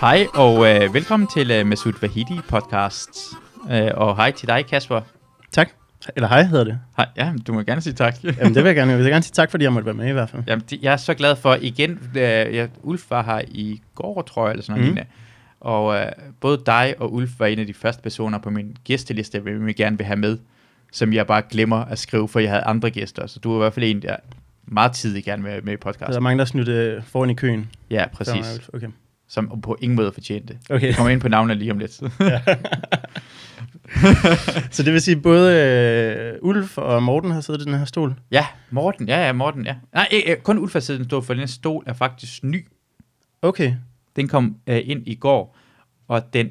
Hej og øh, velkommen til øh, Masoud Vahidi podcast. Øh, og hej til dig, Kasper. Tak. Eller hej hedder det. Hej, ja, du må gerne sige tak. Jamen det vil jeg gerne. Jeg vil gerne sige tak, fordi jeg måtte være med i hvert fald. Jamen, det, jeg er så glad for igen. Øh, jeg, Ulf var her i går, tror jeg, eller sådan noget. Mm. Og øh, både dig og Ulf var en af de første personer på min gæsteliste, jeg vil gerne vil have med, som jeg bare glemmer at skrive, for jeg havde andre gæster. Så du er i hvert fald en, der meget tidligt gerne vil med i Der er podcasten. mange, der snytte foran i køen. Ja, præcis. Okay. Som på ingen måde fortjente. okay. Jeg kommer ind på navnet lige om lidt. Så det vil sige, både øh, Ulf og Morten har siddet i den her stol. Ja, Morten. Ja, ja, Morten, ja. Nej, øh, øh, kun Ulf har siddet stå, for den stol er faktisk ny. Okay. Den kom øh, ind i går, og den...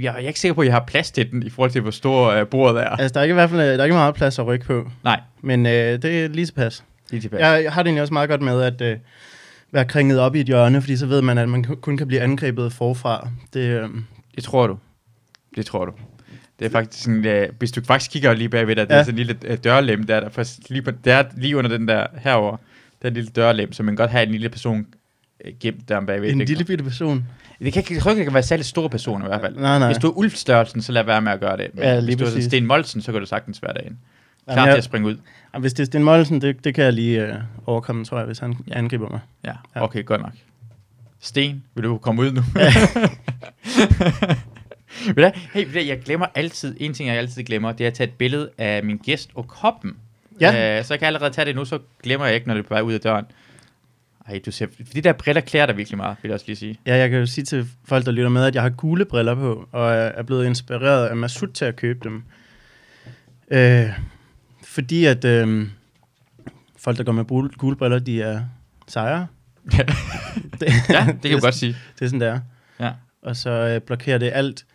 Jeg er ikke sikker på, at jeg har plads til den, i forhold til, hvor stor øh, bordet er. Altså, der er ikke i hvert fald der er ikke meget plads at rykke på. Nej, Men øh, det er lige tilpas. lige tilbage. Jeg, jeg har det egentlig også meget godt med at øh, være kringet op i et hjørne, fordi så ved man, at man kun kan blive angrebet forfra. Det, øh, Det tror du. Det tror du. Det er faktisk sådan, øh, hvis du faktisk kigger lige bagved dig, det er Ja. sådan en lille øh, dørlem, der er der, faktisk lige, på, der er lige under den der herover der er en lille dørlem, så man kan godt have en lille person øh, gemt der bagved. en det, lille bitte person. det kan ikke, jeg kan være særlig store personer i hvert fald. Nej, nej. Hvis du er Ulf-størrelsen, så lad være med at gøre det. Men Ja, hvis du er præcis. Sten Molsen, så kan du sagtens være derinde. Klar Jamen, til jeg- at springe ud. Jamen, Hvis det er Sten Mollesen, det, det kan jeg lige øh, overkomme, tror jeg, hvis han Ja. angriber mig. Ja, Ja. okay, godt nok. Sten, vil du komme ud nu? Ved du hvad? hey, ved du hvad, jeg glemmer altid, en ting jeg altid glemmer, det er at tage et billede af min gæst og koppen. Ja. Øh, så jeg kan allerede tage det nu, så glemmer jeg ikke, når det er på vej ud af døren. Ej, du ser, de der briller klæder dig virkelig meget, vil jeg også lige sige. Ja, jeg kan jo sige til folk, der lytter med, at jeg har gule briller på, og er er blevet inspireret af Masud til at købe dem. Øh, fordi at øh, folk, der går med gule briller, de er sejre. Ja. det, Ja, det kan du godt sige. Det er sådan, det er. Ja. Og så øh, blokerer det alt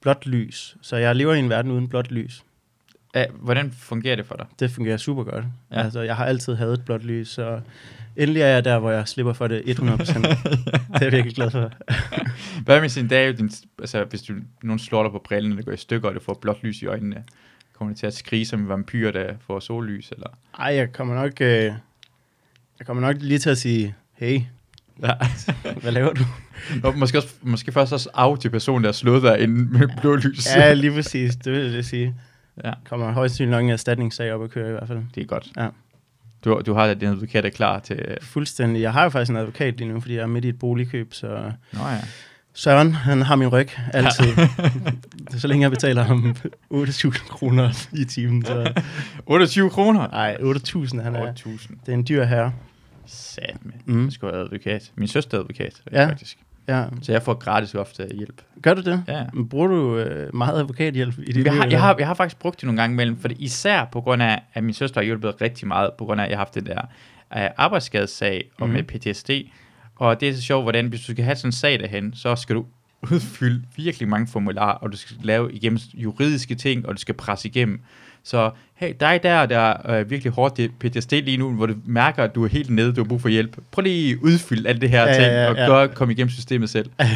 blåt lys. Så jeg lever i en verden uden blåt lys. Æh, hvordan fungerer det for dig? Det fungerer super godt. Ja. Altså, jeg har altid hadet blåt lys, så endelig er jeg der, hvor jeg slipper for det 100%. det er jeg virkelig glad for. Hvad med sin dag, din, altså, hvis du, nogen slår dig på brillen, der går i stykker, og du får blåt lys i øjnene, kommer du til at skrige som en vampyr, der får sollys, eller? Ej, jeg kommer nok, øh, jeg kommer nok lige til at sige, hey, Ja. hvad laver du? Og måske, også, måske først også af til personen, der har slået dig ind med blå lys. ja, lige præcis, det vil jeg sige. ja. Kommer højst sandsynligt nok en erstatningssag op at køre i hvert fald. Det er godt. Ja. Du, du har din advokat er klar til... Fuldstændig. Jeg har jo faktisk en advokat lige nu, fordi jeg er midt i et boligkøb, så Nå ja. Søren, han har min ryg altid. så længe jeg betaler ham 8.000 kroner i timen, så... 28 kroner? Nej, 8.000, han er... 8.000. Det er en dyr herre. Sat med. Mm. Jeg skal være advokat. Min søster er advokat, Ja. faktisk. Ja. Så jeg får gratis ofte hjælp. Gør du det? Ja. Men Bruger du øh, meget advokathjælp i dit Jeg har, jeg, har, jeg har faktisk brugt det nogle gange imellem, for især på grund af, at min søster har hjulpet rigtig meget, på grund af, at jeg har haft den der uh, arbejdsskadesag og Mhm. med PTSD. Og det er så sjovt, hvordan hvis du skal have sådan en sag derhen, så skal du udfylde virkelig mange formularer, og du skal lave igennem juridiske ting, og du skal presse igennem. Så hey, dig der, der er øh, virkelig hårdt PTSD lige nu, hvor du mærker, at du er helt nede, du har brug for hjælp. Prøv lige at udfylde alt det her Ja, ting, ja, ja, og ja. gør, komme igennem systemet selv.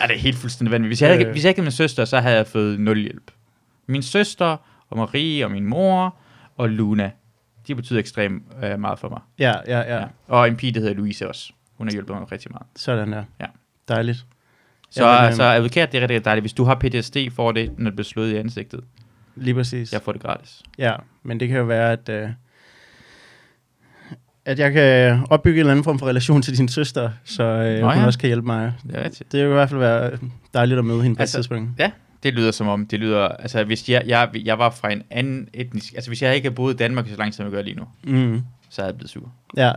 Ja, det er helt fuldstændig vanvittigt. Hvis jeg, ikke, Øh. hvis jeg ikke havde min søster, så havde jeg fået nul hjælp. Min søster, og Marie, og min mor, og Luna, de betyder ekstremt øh, meget for mig. Ja, ja, ja, Ja. Og en pige, der hedder Louise også. Hun har hjulpet mig rigtig meget. Sådan der. Ja. Dejligt. Så, Jamen, ja, øhm, så advokat, det er rigtig dejligt. Hvis du har PTSD, får det, når du bliver slået i ansigtet. Lige præcis. Jeg får det gratis. Ja, men det kan jo være, at, øh, at jeg kan opbygge en eller anden form for relation til din søster, så øh, Nå hun ja. også kan hjælpe mig. Det er rigtigt. Det vil i hvert fald være dejligt at møde hende på Altså, et tidspunkt. Ja, det lyder som om, det lyder, altså hvis jeg, jeg, jeg var fra en anden etnisk, altså hvis jeg ikke havde boet i Danmark så lang tid, som jeg gør lige nu, Mm. så havde jeg blevet sur. Ja.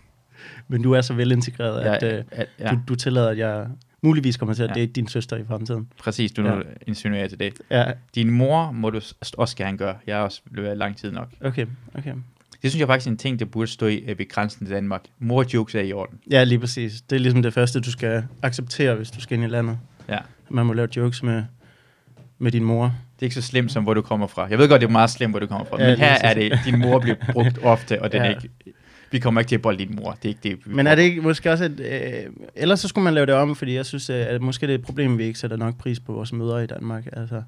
men du er så velintegreret, at Jeg, øh, at, ja, du, du tillader, at jeg muligvis kommer til at Ja. date din søster i fremtiden. præcis, du Ja. nu insinuerer til det. Ja, Din mor må du også gerne gøre. Jeg har også løbet lang tid nok. okay, okay. Det synes jeg faktisk er en ting, der burde stå i, øh, ved grænsen til Danmark. Mor-jokes er i orden. Ja, lige præcis. Det er ligesom det første, du skal acceptere, hvis du skal ind i landet. Ja. Man må lave jokes med, med din mor. Det er ikke så slemt, som hvor du kommer fra. Jeg ved godt, det er meget slemt, hvor du kommer fra. Ja, men her er det, din mor bliver brugt ofte, og den Ja. er ikke... Vi kommer ikke til at bolde din mor. Det er ikke det. Men er det ikke måske også et... Øh, ellers så skulle man lave det om, fordi jeg synes, øh, at måske det er et problem, vi ikke sætter nok pris på vores mødre i Danmark. Altså,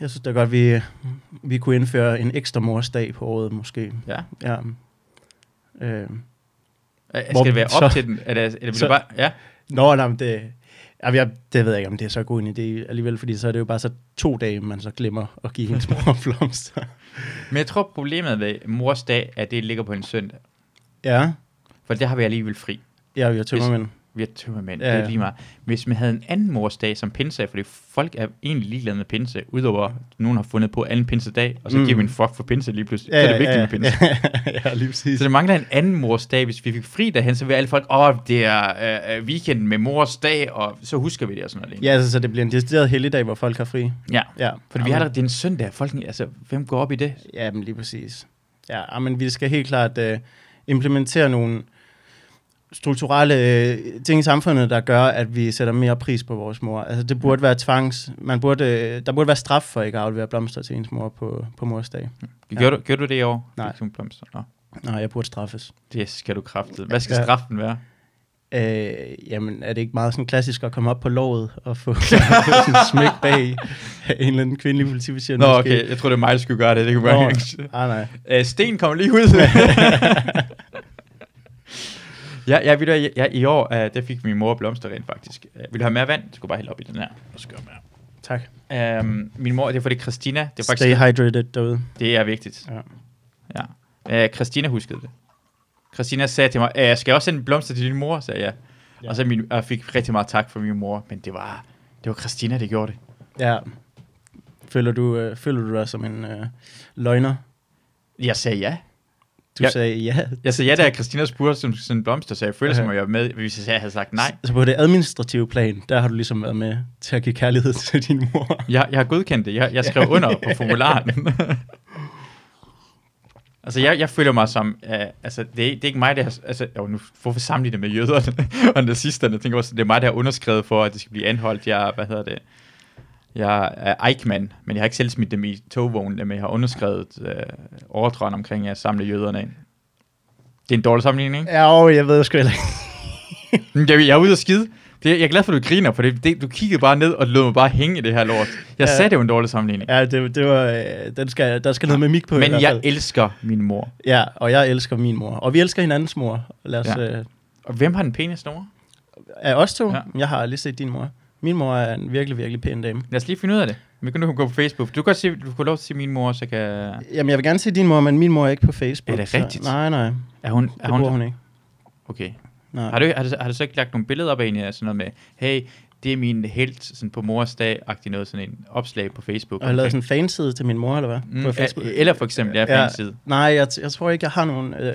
jeg synes da godt, vi, vi kunne indføre en ekstra morsdag på året, måske. Ja. Ja. Øh, Skal Hvor- det være op så- til den? Er det, eller vil så- du bare, ja? Nå, nej, det, jeg, det ved jeg ikke, om det er så god en idé alligevel, fordi så er det jo bare så to dage, man så glemmer at give hendes mor blomster. Men jeg tror, problemet ved mors dag, er, at det ligger på en søndag. Ja, For det har vi alligevel fri. ja, vi har tømmermænd. Vi har tømmermænd, Ja, ja, det er ja. lige meget. Hvis man havde en anden mors dag som pinse, fordi folk er egentlig ligeglade med pinse, udover at nogen har fundet på anden pinsedag, og så Mm. mm. giver vi en fuck for pinse lige pludselig. Ja, så er det vigtigt ja, med pinse. Ja, ja, lige præcis. Så det mangler en anden mors dag. Hvis vi fik fri derhen, så vil alle folk, åh, det er øh, øh, weekend med mors dag, og så husker vi det og sådan noget. Ja, altså, så det bliver en decideret helligdag, hvor folk har fri. ja. Ja, Fordi vi har allerede, det er en søndag. Folk, altså, hvem går op i det? Ja, men lige præcis. Ja, men vi skal helt klart uh, implementere nogle strukturelle uh, ting i samfundet, der gør, at vi sætter mere pris på vores mor. Altså, det burde være tvangs... Man burde, uh, der burde være straf for ikke at aflevere blomster til ens mor på, på mors dag. Ja. Gjorde, du, gjorde du det i år? Nej. Fik blomster? Nå, Nej, jeg burde straffes. det skal du kraftet. Hvad skal Ja. straffen være? Uh, jamen, er det ikke meget sådan klassisk at komme op på låget og få sådan en smæk bag en eller anden kvindelig politibetjent? Nå, måske? okay. Jeg tror det er mig, der skulle gøre det. Det kan Nå, være. ah, nej. Øh, Sten kommer lige ud. ja, ja, ved du, ja, ja, i år, uh, der fik min mor blomster rent faktisk. Uh, vil du have mere vand? Du skal bare hælde op i den her. Og så gør mere. Tak. Um, min mor, det er fordi Christina, det er Stay faktisk, hydrated derude. det er vigtigt. Ja. Ja. Uh, Christina huskede det. Christina sagde til mig, uh, skal jeg også sende blomster til din mor? sagde jeg. Ja. Og så min, jeg fik rigtig meget tak fra min mor, men det var, det var Christina, der gjorde det. Ja. Føler du, øh, føler du dig som en øh, løgner? Jeg sagde ja. Du Ja. sagde ja. Jeg sagde ja, da Christina spurgte, om du skulle sende blomster, så jeg følte, som om jeg var med, hvis jeg havde sagt nej. Så på det administrative plan, der har du ligesom været med til at give kærlighed til din mor. Jeg, jeg har godkendt det. Jeg, jeg skrev under på formularen. altså, jeg, jeg føler mig som... Uh, altså, det er, det er ikke mig, der har... Altså, jo, nu hvorfor sammenligne det med jøderne og nazisterne? Jeg tænker også, det er mig, der har underskrevet for, at det skal blive anholdt. Jeg, hvad hedder det? Jeg er Eichmann, men jeg har ikke selv smidt dem i togvognen, men jeg har underskrevet uh, ordren omkring at samle jøderne ind. Det er en dårlig sammenligning, ikke? Ja, og jeg ved sgu heller ikke. Jeg, jeg er ude at skide. Det, jeg er glad for, at du griner, for det, det, du kiggede bare ned og lod mig bare hænge i det her lort. Jeg Ja. sagde, det var en dårlig sammenligning. Ja, det, det var, øh, den skal, der skal noget mimik på Men jeg fald. elsker min mor. Ja, og jeg elsker min mor. Og vi elsker hinandens mor. Lad os, Ja. øh, Og hvem har den pæne snore? af os to, ja. jeg har lige set din mor. Min mor er en virkelig, virkelig pæn dame. Lad os lige finde ud af det. Vi kan nu gå på Facebook. Du kan se, du kan lov til at se min mor, så kan... Jamen, jeg vil gerne se din mor, men min mor er ikke på Facebook. Er det så- rigtigt? Nej, nej. Er hun... Det Er bruger hun, hun ikke. okay. Nej. Har du, har, du, har du så ikke lagt nogle billeder op af hende, sådan noget med, hey, det er min helt sådan på mors dag-agtig noget, sådan en opslag på Facebook. Og jeg har lavet sådan en fanside til min mor, eller hvad? Mm, på Facebook. Eller for eksempel, ja, Ja. fanside. Nej, jeg, jeg tror ikke, jeg har nogen... Øh,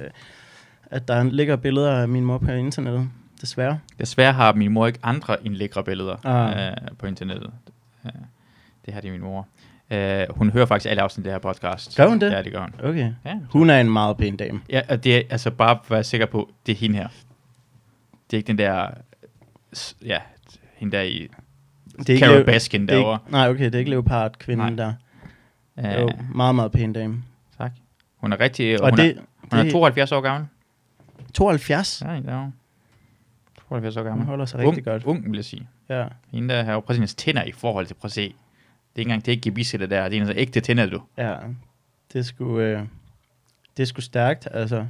at der ligger billeder af min mor på internettet. Desværre. Desværre har min mor ikke andre end lækre billeder Ah. øh, på internettet. Øh, det har de min mor. Øh, hun hører faktisk alle afsnit af det her podcast. Gør hun det? Ja, det gør hun. Okay. Ja, Hun er en meget pæn dame. Ja, og det er altså bare at være sikker på, det er hende her. Det er ikke den der, ja, hende der i Det er Carol Baskin det er derovre. ikke, nej, okay, det er ikke leopard-kvinden Nej. der. Øh, Jo, meget, meget pæn dame. tak. Hun er rigtig, Og hun, det, er, hun er det 72 år gammel. 72. Ja, det er hun. 72 år Hun gammel. holder sig rigtig ung, godt. Ung, vil jeg sige. Ja. Hende der har jo præcis tænder i forhold til, prøv at se. Det er ikke engang, det er ikke gebisse det der, det er altså ægte tænder, du. ja. Det sgu, øh, det sgu stærkt, altså,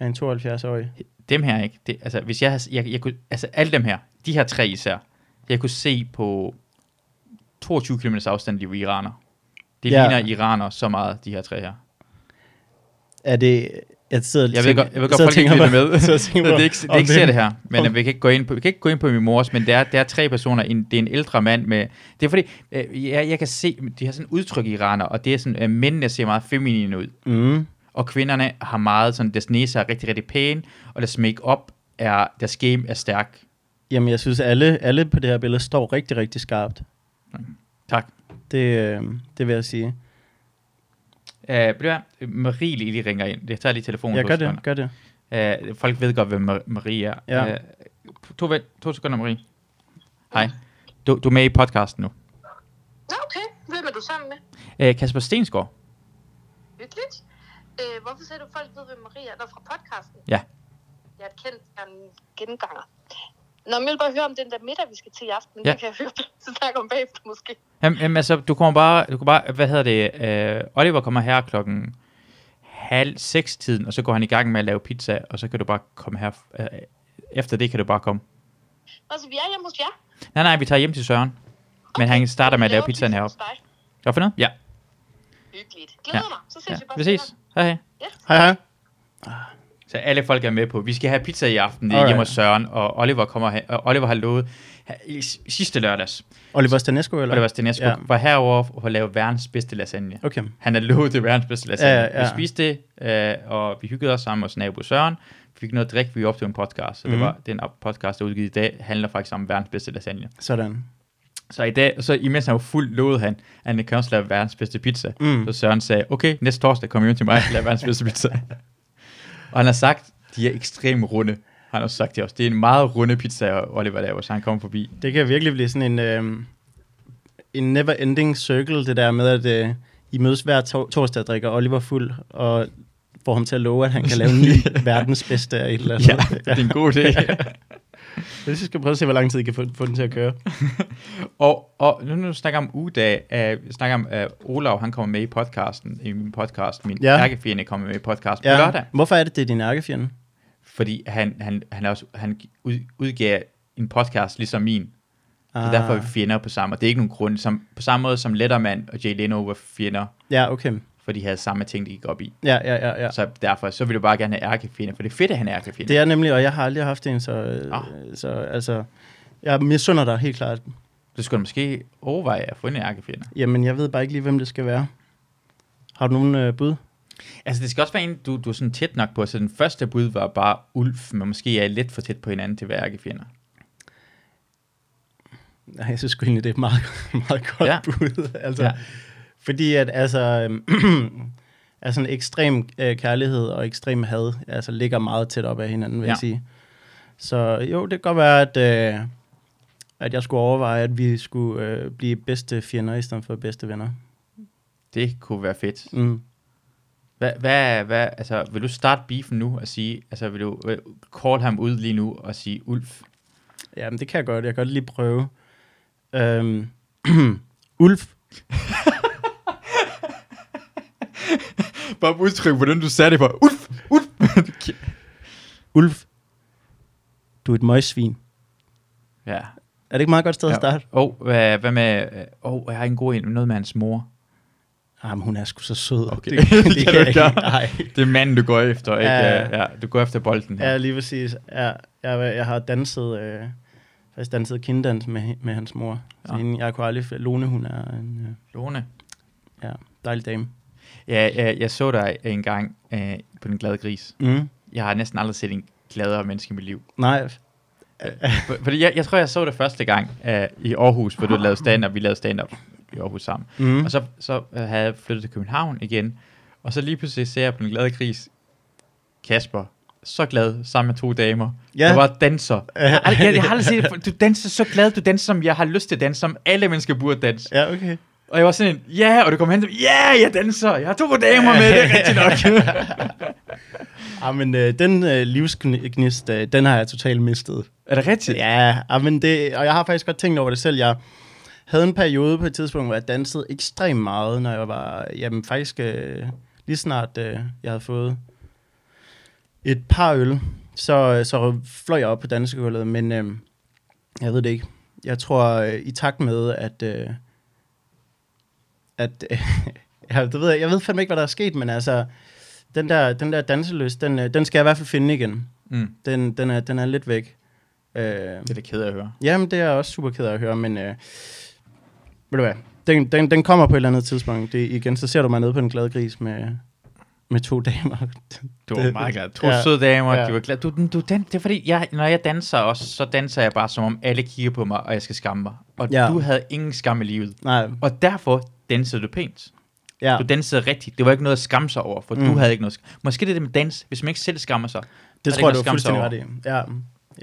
af en 72-årig. Dem her ikke. Det, altså, hvis jeg, havde, jeg, jeg kunne, altså alle dem her, de her tre især, jeg kunne se på 22 km afstand, de var iraner. Det Ja. ligner iraner så meget, de her tre her. Er det... Jeg sidder Jeg ved godt, jeg ved godt folk ikke lytter med. tænker det er ikke, det er ikke ser det her, men om- vi, kan ikke gå ind på, vi kan ikke gå ind på min mors, men det er, det er tre personer. En, det er en ældre mand med... Det er fordi, øh, jeg, jeg kan se, de har sådan udtryk i iraner, og det er sådan, at mændene ser meget feminine ud. Mm. Og kvinderne har meget sådan, deres næse er rigtig, rigtig pæn, og deres make-up er, deres game er stærk. Jamen, jeg synes, alle, alle på det her billede står rigtig, rigtig skarpt. Tak. Det, øh, det vil jeg sige. Uh, du hvad? Marie lige ringer ind. Jeg tager lige telefonen. Jeg to gør sekunder. det, gør det. Uh, folk ved godt, hvem Mar- Marie er. Ja. Uh, to, to sekunder, Marie. Hej. Du, du er med i podcasten nu. Nå, okay. Hvem er du sammen med? Uh, Kasper Stensgaard. Hyggeligt. Øh, hvorfor siger du, folk ved, hvem Maria er? Nå, fra podcasten. Ja. Jeg er kendt af en genganger. Nå, men jeg vil bare høre om den der middag, vi skal til i aften. Ja. Ja. Det kan jeg høre, så snakke om bagefter måske. Jamen, jamen, altså, du kommer bare, du kan bare, hvad hedder det, uh, Oliver kommer her klokken halv seks tiden, og så går han i gang med at lave pizza, og så kan du bare komme her. Øh, efter det kan du bare komme. Altså, vi er hjemme hos jer. Nej, nej, vi tager hjem til Søren. Men han starter med at lave pizzaen pizza heroppe. Hvad for noget? Ja. Hyggeligt. Glæder Ja. mig. Så ses ja. vi bare Vi ses. Hej, hej. Hej, hej. Så alle folk er med på, vi skal have pizza i aften Alright. Hjemme hos Søren, og Oliver, kommer her, og Oliver har lovet i sidste lørdags. Oliver Stanesco, eller? Oliver Stenesco Ja. var herover for at lave verdens bedste lasagne. Okay. Han har lovet det verdens bedste lasagne. Ja, ja, ja. Vi spiste det, øh, og vi hyggede os sammen hos nabo Søren. Vi fik noget drik, vi optog en podcast. Så mm. det Mhm. var den podcast, der er udgivet i dag, handler faktisk om verdens bedste lasagne. Sådan. Så i dag, så imens han var fuld, lovede han, at han kan også lave verdens bedste pizza. Mm. Så Søren sagde, okay, næste torsdag kommer hjem til mig og lave verdens bedste pizza. og han har sagt, de er ekstremt runde. Han har også sagt til os, det er en meget runde pizza, Oliver laver, så han kommer forbi. Det kan virkelig blive sådan en, øh, en never-ending circle, det der med, at øh, I mødes hver to- torsdag og drikker Oliver fuld, og får ham til at love, at han kan lave en ny verdens bedste af et eller andet. Ja, det er en god idé. Jeg synes, skal prøve at se, hvor lang tid I kan få, få den til at køre. og, og nu, nu snakker om ugedag, uh, vi snakker om uh, Olav, han kommer med i podcasten, i min podcast, min Ja. ærkefjende kommer med i podcasten ja. på lørdag. Hvorfor er det, det er din ærkefjende? Fordi han, han, han, også, han ud, udgav en podcast ligesom min, ah. så derfor er vi fjender på samme, og det er ikke nogen grund, som, på samme måde som Letterman og Jay Leno var fjender, Ja, okay. For de havde samme ting, de gik op i. Ja, ja, ja, ja. Så derfor, så vil du bare gerne have ærkefjende, for det er fedt, at han er ærkefjende. Det er nemlig, og jeg har aldrig haft en, så, Ah. ah. så altså, jeg misunder dig helt klart. Du skulle måske overveje at få en ærkefjende. Jamen, jeg ved bare ikke lige, hvem det skal være. Har du nogen øh, bud? Altså, det skal også være en, du, du er sådan tæt nok på, så den første bud var bare Ulf, men måske er I lidt for tæt på hinanden til at være ærkefjender. Nej, jeg synes egentlig, det er et meget, meget godt ja. bud. Altså, Ja. Fordi at altså, øhm, altså en ekstrem øh, kærlighed og ekstrem had altså, ligger meget tæt op af hinanden, vil ja. Jeg sige. Så jo, det kan godt være, at, øh, at jeg skulle overveje, at vi skulle øh, blive bedste fjender i stedet for bedste venner. Det kunne være fedt. Mm. Hvad, hvad, hvad, altså, vil du starte beefen nu og sige, altså, vil du vil call ham ud lige nu og sige Ulf? Ja, men det kan jeg godt. Jeg kan godt lige prøve. Øhm, Ulf. Bare udtryk, hvordan du sagde det for Ulf, Ulf. Ulf. Du er et møgsvin. ja. Er det ikke et meget godt sted at ja. starte? Og hvad, hvad med, åh, oh, jeg har en god en, noget med hans mor. Ah, men hun er sgu så sød. Okay. Det, Det det, kan jeg ikke. Nej. Det er manden, du går efter, ikke? Ja. Ja, du går efter bolden her. Ja, lige præcis. Ja, jeg, jeg har danset, øh, faktisk danset kinddans med, med hans mor. Så Ja. hende, jeg kunne aldrig... Lone, hun er en øh, Lone. ja, dejlig dame. Ja, jeg, jeg så dig en gang øh, på Den Glade Gris. Mm. Jeg har næsten aldrig set en gladere menneske i mit liv. Nej, For- Fordi jeg, jeg tror, jeg så det første gang øh, i Aarhus, hvor du lavede stand-up. Vi lavede stand-up i Aarhus sammen. mm. Og så, så øh, havde jeg flyttet til København igen. Og så lige pludselig ser jeg på Den Glade Gris Kasper, så glad, sammen med to damer. Ja. Der var danser. Jeg, jeg, jeg, jeg har aldrig set. Du danser så glad, du danser som jeg har lyst til at danse, som alle mennesker burde danse. ja, okay. Og jeg var sådan en, ja, og du kom hen til ja, jeg danser, jeg har to damer med, det er rigtigt nok. Ah, men øh, den øh, livsgnist, øh, den har jeg totalt mistet. er det rigtigt? Ja, ah, men det, og jeg har faktisk godt tænkt over det selv. Jeg havde en periode på et tidspunkt, hvor jeg dansede ekstremt meget, når jeg var, jamen faktisk øh, lige snart øh, jeg havde fået et par øl, så, så fløj jeg op på dansegulvet, men øh, jeg ved det ikke. Jeg tror, øh, i takt med, at, øh, at øh, det ved jeg, jeg ved fandme ikke, hvad der er sket, men altså, den der, den der danseløs, den, øh, den skal jeg i hvert fald finde igen. Mm, Den, den, er, den er lidt væk. Øh, det er det ked af at høre. Jamen, det er jeg også super ked af at høre, men øh, ved du hvad, den, den, den kommer på et eller andet tidspunkt. Det, igen, så ser du mig nede på en glad gris med, med to damer. Du var meget glad. To ja. søde damer, Ja. de var glade. Du, du, dan, det er fordi, jeg, når jeg danser også, så danser jeg bare som om alle kigger på mig, og jeg skal skamme mig. Og Ja. du havde ingen skam i livet. Nej, Og derfor dansede du pænt. ja, Du dansede rigtigt. Det var ikke noget at skamme sig over, for mm. du havde ikke noget. sk- Måske det er det med dans, hvis man ikke selv skammer sig. det tror jeg, du er at fuldstændig ret i. Ja,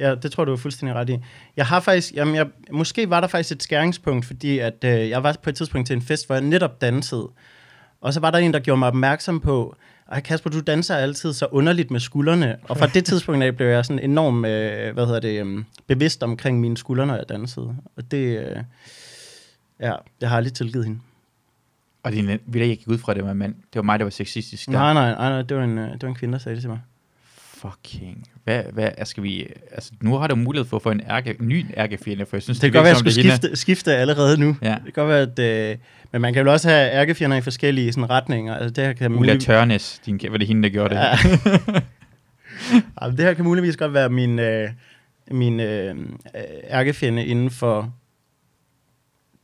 ja, det tror jeg, du er fuldstændig ret i. Jeg har faktisk, jamen jeg, måske var der faktisk et skæringspunkt, fordi at, øh, jeg var på et tidspunkt til en fest, hvor jeg netop dansede. Og så var der en, der gjorde mig opmærksom på, ej Kasper, du danser altid så underligt med skuldrene. Og fra det tidspunkt af blev jeg sådan enormt, øh, hvad hedder det, øh, bevidst omkring mine skuldre, når jeg dansede. Og det, øh, ja, det har jeg aldrig tilgivet hende. Og det er en- vil jeg ikke gik ud fra, at det var en mand. Det var mig, der var sexistisk. Der. Nej, nej, nej, nej, det var en, øh, det var en kvinde, der sagde det til mig. Fucking. Hvad, hvad er- skal vi... Altså, nu har du mulighed for at få en, ærke, en ny ærkefjende, for jeg synes, Det kan godt være, at jeg skulle det hende. skifte, skifte allerede nu. Ja. Det kan godt være, at... Øh, men man kan vel også have ærkefjender i forskellige sådan, retninger. Altså, det her kan Ulla mulig- Tørnes, din, var det hende, der gjorde det? Ja. Ej, men det her kan muligvis godt være min, øh, min øh, ærkefjende inden for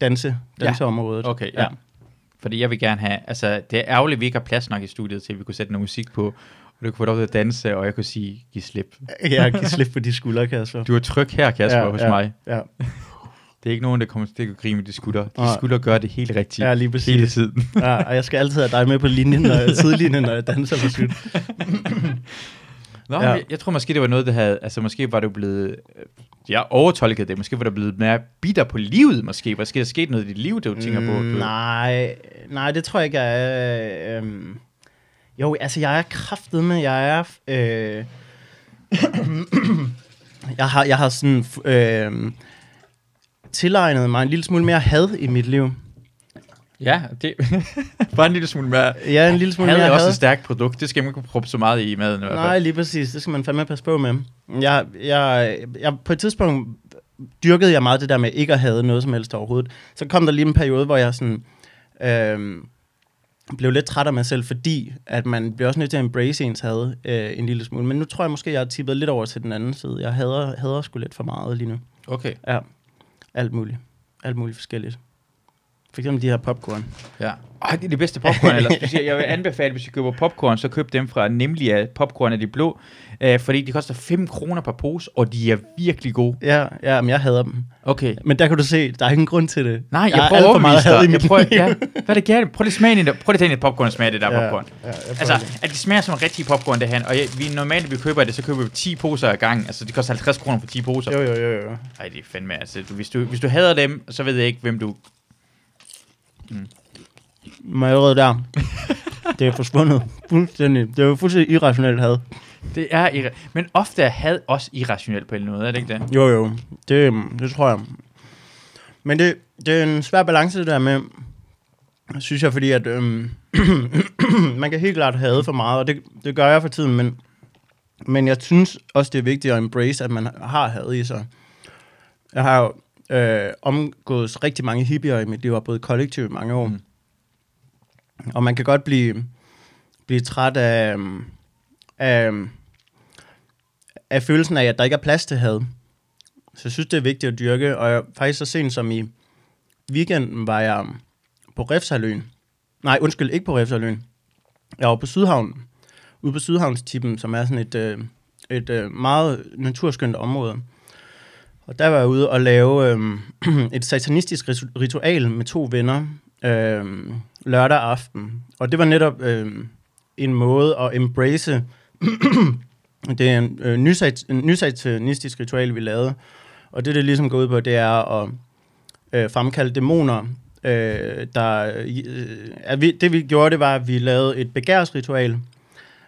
danse, Ja. danseområdet. Okay, ja. Fordi jeg vil gerne have... Altså, det er ærgerligt, at vi ikke har plads nok i studiet til, at vi kunne sætte noget musik på, og du kunne få lov til at danse, og jeg kunne sige, giv slip. ja. Kan slippe på de skuldre, Kasper. Du er tryg her, Kasper, Ja, hos ja. mig. Ja, Det er ikke nogen, der kommer til at grine med de skuldre. De Nej. skuldre gør det helt rigtigt. ja lige hele præcis. tiden. Ja, og jeg skal altid have dig med på linjen, når jeg, sidelinjen, når jeg danser på slut. Nå, Ja. jeg, jeg tror måske, det var noget, der havde... Altså, måske var du blevet... øh, Jeg overtolkede det. Måske var du blevet mere bitter på livet, måske. Måske er der sket noget i dit liv, du tænker på. Mm, Du, nej, nej, det tror jeg ikke, jeg er. Øhm, jo, altså, jeg er kraftet med, jeg er... Øh, jeg, har, jeg har sådan... Øh, tilegnet mig en lille smule mere had i mit liv. Ja, det... bare en lille smule mere... Ja, en lille smule mere er også et stærkt produkt. Det skal man ikke proppe så meget i maden. I hvert Nej, fald. lige præcis. Det skal man fandme passe på med. Jeg, jeg, jeg, på et tidspunkt dyrkede jeg meget det der med ikke at have noget som helst overhovedet. Så kom der lige en periode, hvor jeg sådan, øh, blev lidt træt af mig selv, fordi at man bliver også nødt til at embrace ens had øh, en lille smule. Men nu tror jeg måske, jeg har tippet lidt over til den anden side. Jeg hader, hader sgu lidt for meget lige nu. Okay, Ja, alt muligt. Alt muligt forskelligt. For eksempel de her popcorn. ja. Ej, det er det bedste popcorn. eller specielt, jeg vil anbefale, hvis I køber popcorn, så køb dem fra Nemlig popcorn af de blå. Øh, fordi de koster 5 kroner per pose, og de er virkelig gode. Ja, ja, men jeg hader dem. Okay. Men der kan du se, der er ingen grund til det. Nej, jeg, har prøver for meget had i dig. Jeg mit prøver, ja. Hvad er det galt? Prøv lige at smage det. Prøv lige at tage en popcorn og smage det der Ja, popcorn. Ja, jeg Altså, det. at det smager som rigtig popcorn, det her. Og jeg, vi, normalt, vi køber det, så køber vi 10 poser ad gang. Altså, det koster 50 kroner for 10 poser. Jo, jo, jo, jo. Ej, det er fandme, altså, du, hvis, du, hvis du hader dem, så ved jeg ikke, hvem du... Men allerede der, det er forsvundet fuldstændig. Det er jo fuldstændig irrationelt had. Det er irra- Men ofte er had også irrationelt på en måde, er det ikke det? Jo, jo. Det, det tror jeg. Men det, det er en svær balance, det der med, synes jeg, fordi at øhm, man kan helt klart have for meget, og det, det gør jeg for tiden, men, men jeg synes også, det er vigtigt at embrace, at man har had i sig. Jeg har jo øh, omgået rigtig mange hippier i mit liv, og boet kollektivt i mange år. Mm. Og man kan godt blive, blive træt af, af, af følelsen af, at der ikke er plads til had. Så jeg synes, det er vigtigt at dyrke, og jeg, faktisk så sent som i weekenden var jeg på Refsaløen. Nej, undskyld, ikke på Refsaløen. Jeg var på Sydhavnen, ude på Sydhavnstippen, som er sådan et, øh, et øh, meget naturskønt område. Og der var jeg ude og lave øh, et satanistisk ritual med to venner øh, lørdag aften. Og det var netop øh, en måde at embrace det er en øh, nysat- nysatanistisk ritual, vi lavede. Og det, det ligesom går ud på, det er at øh, fremkalde dæmoner. Øh, der, øh, at vi, det vi gjorde, det var, at vi lavede et begærsritual,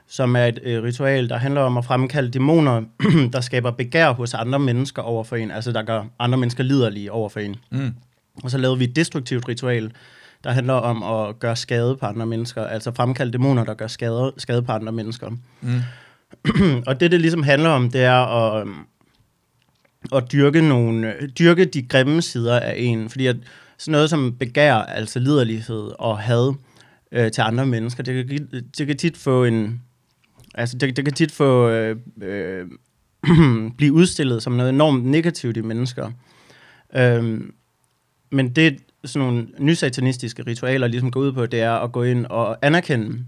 som er et øh, ritual, der handler om at fremkalde dæmoner, der skaber begær hos andre mennesker over for en. Altså, der gør andre mennesker liderlige over for en. Mm. Og så lavede vi et destruktivt ritual, der handler om at gøre skade på andre mennesker. Altså fremkalde dæmoner, der gør skade, skade på andre mennesker. Mm. Og det, det ligesom handler om, det er at, øhm, at dyrke, nogle, dyrke de grimme sider af en. Fordi at sådan noget som begær, altså liderlighed og had øh, til andre mennesker, det kan, det kan tit få en... Altså, det, det kan tit få... Øh, øh, blive udstillet som noget enormt negativt i mennesker. Øhm, men det, sådan nogle nysatanistiske ritualer ligesom går ud på, det er at gå ind og anerkende,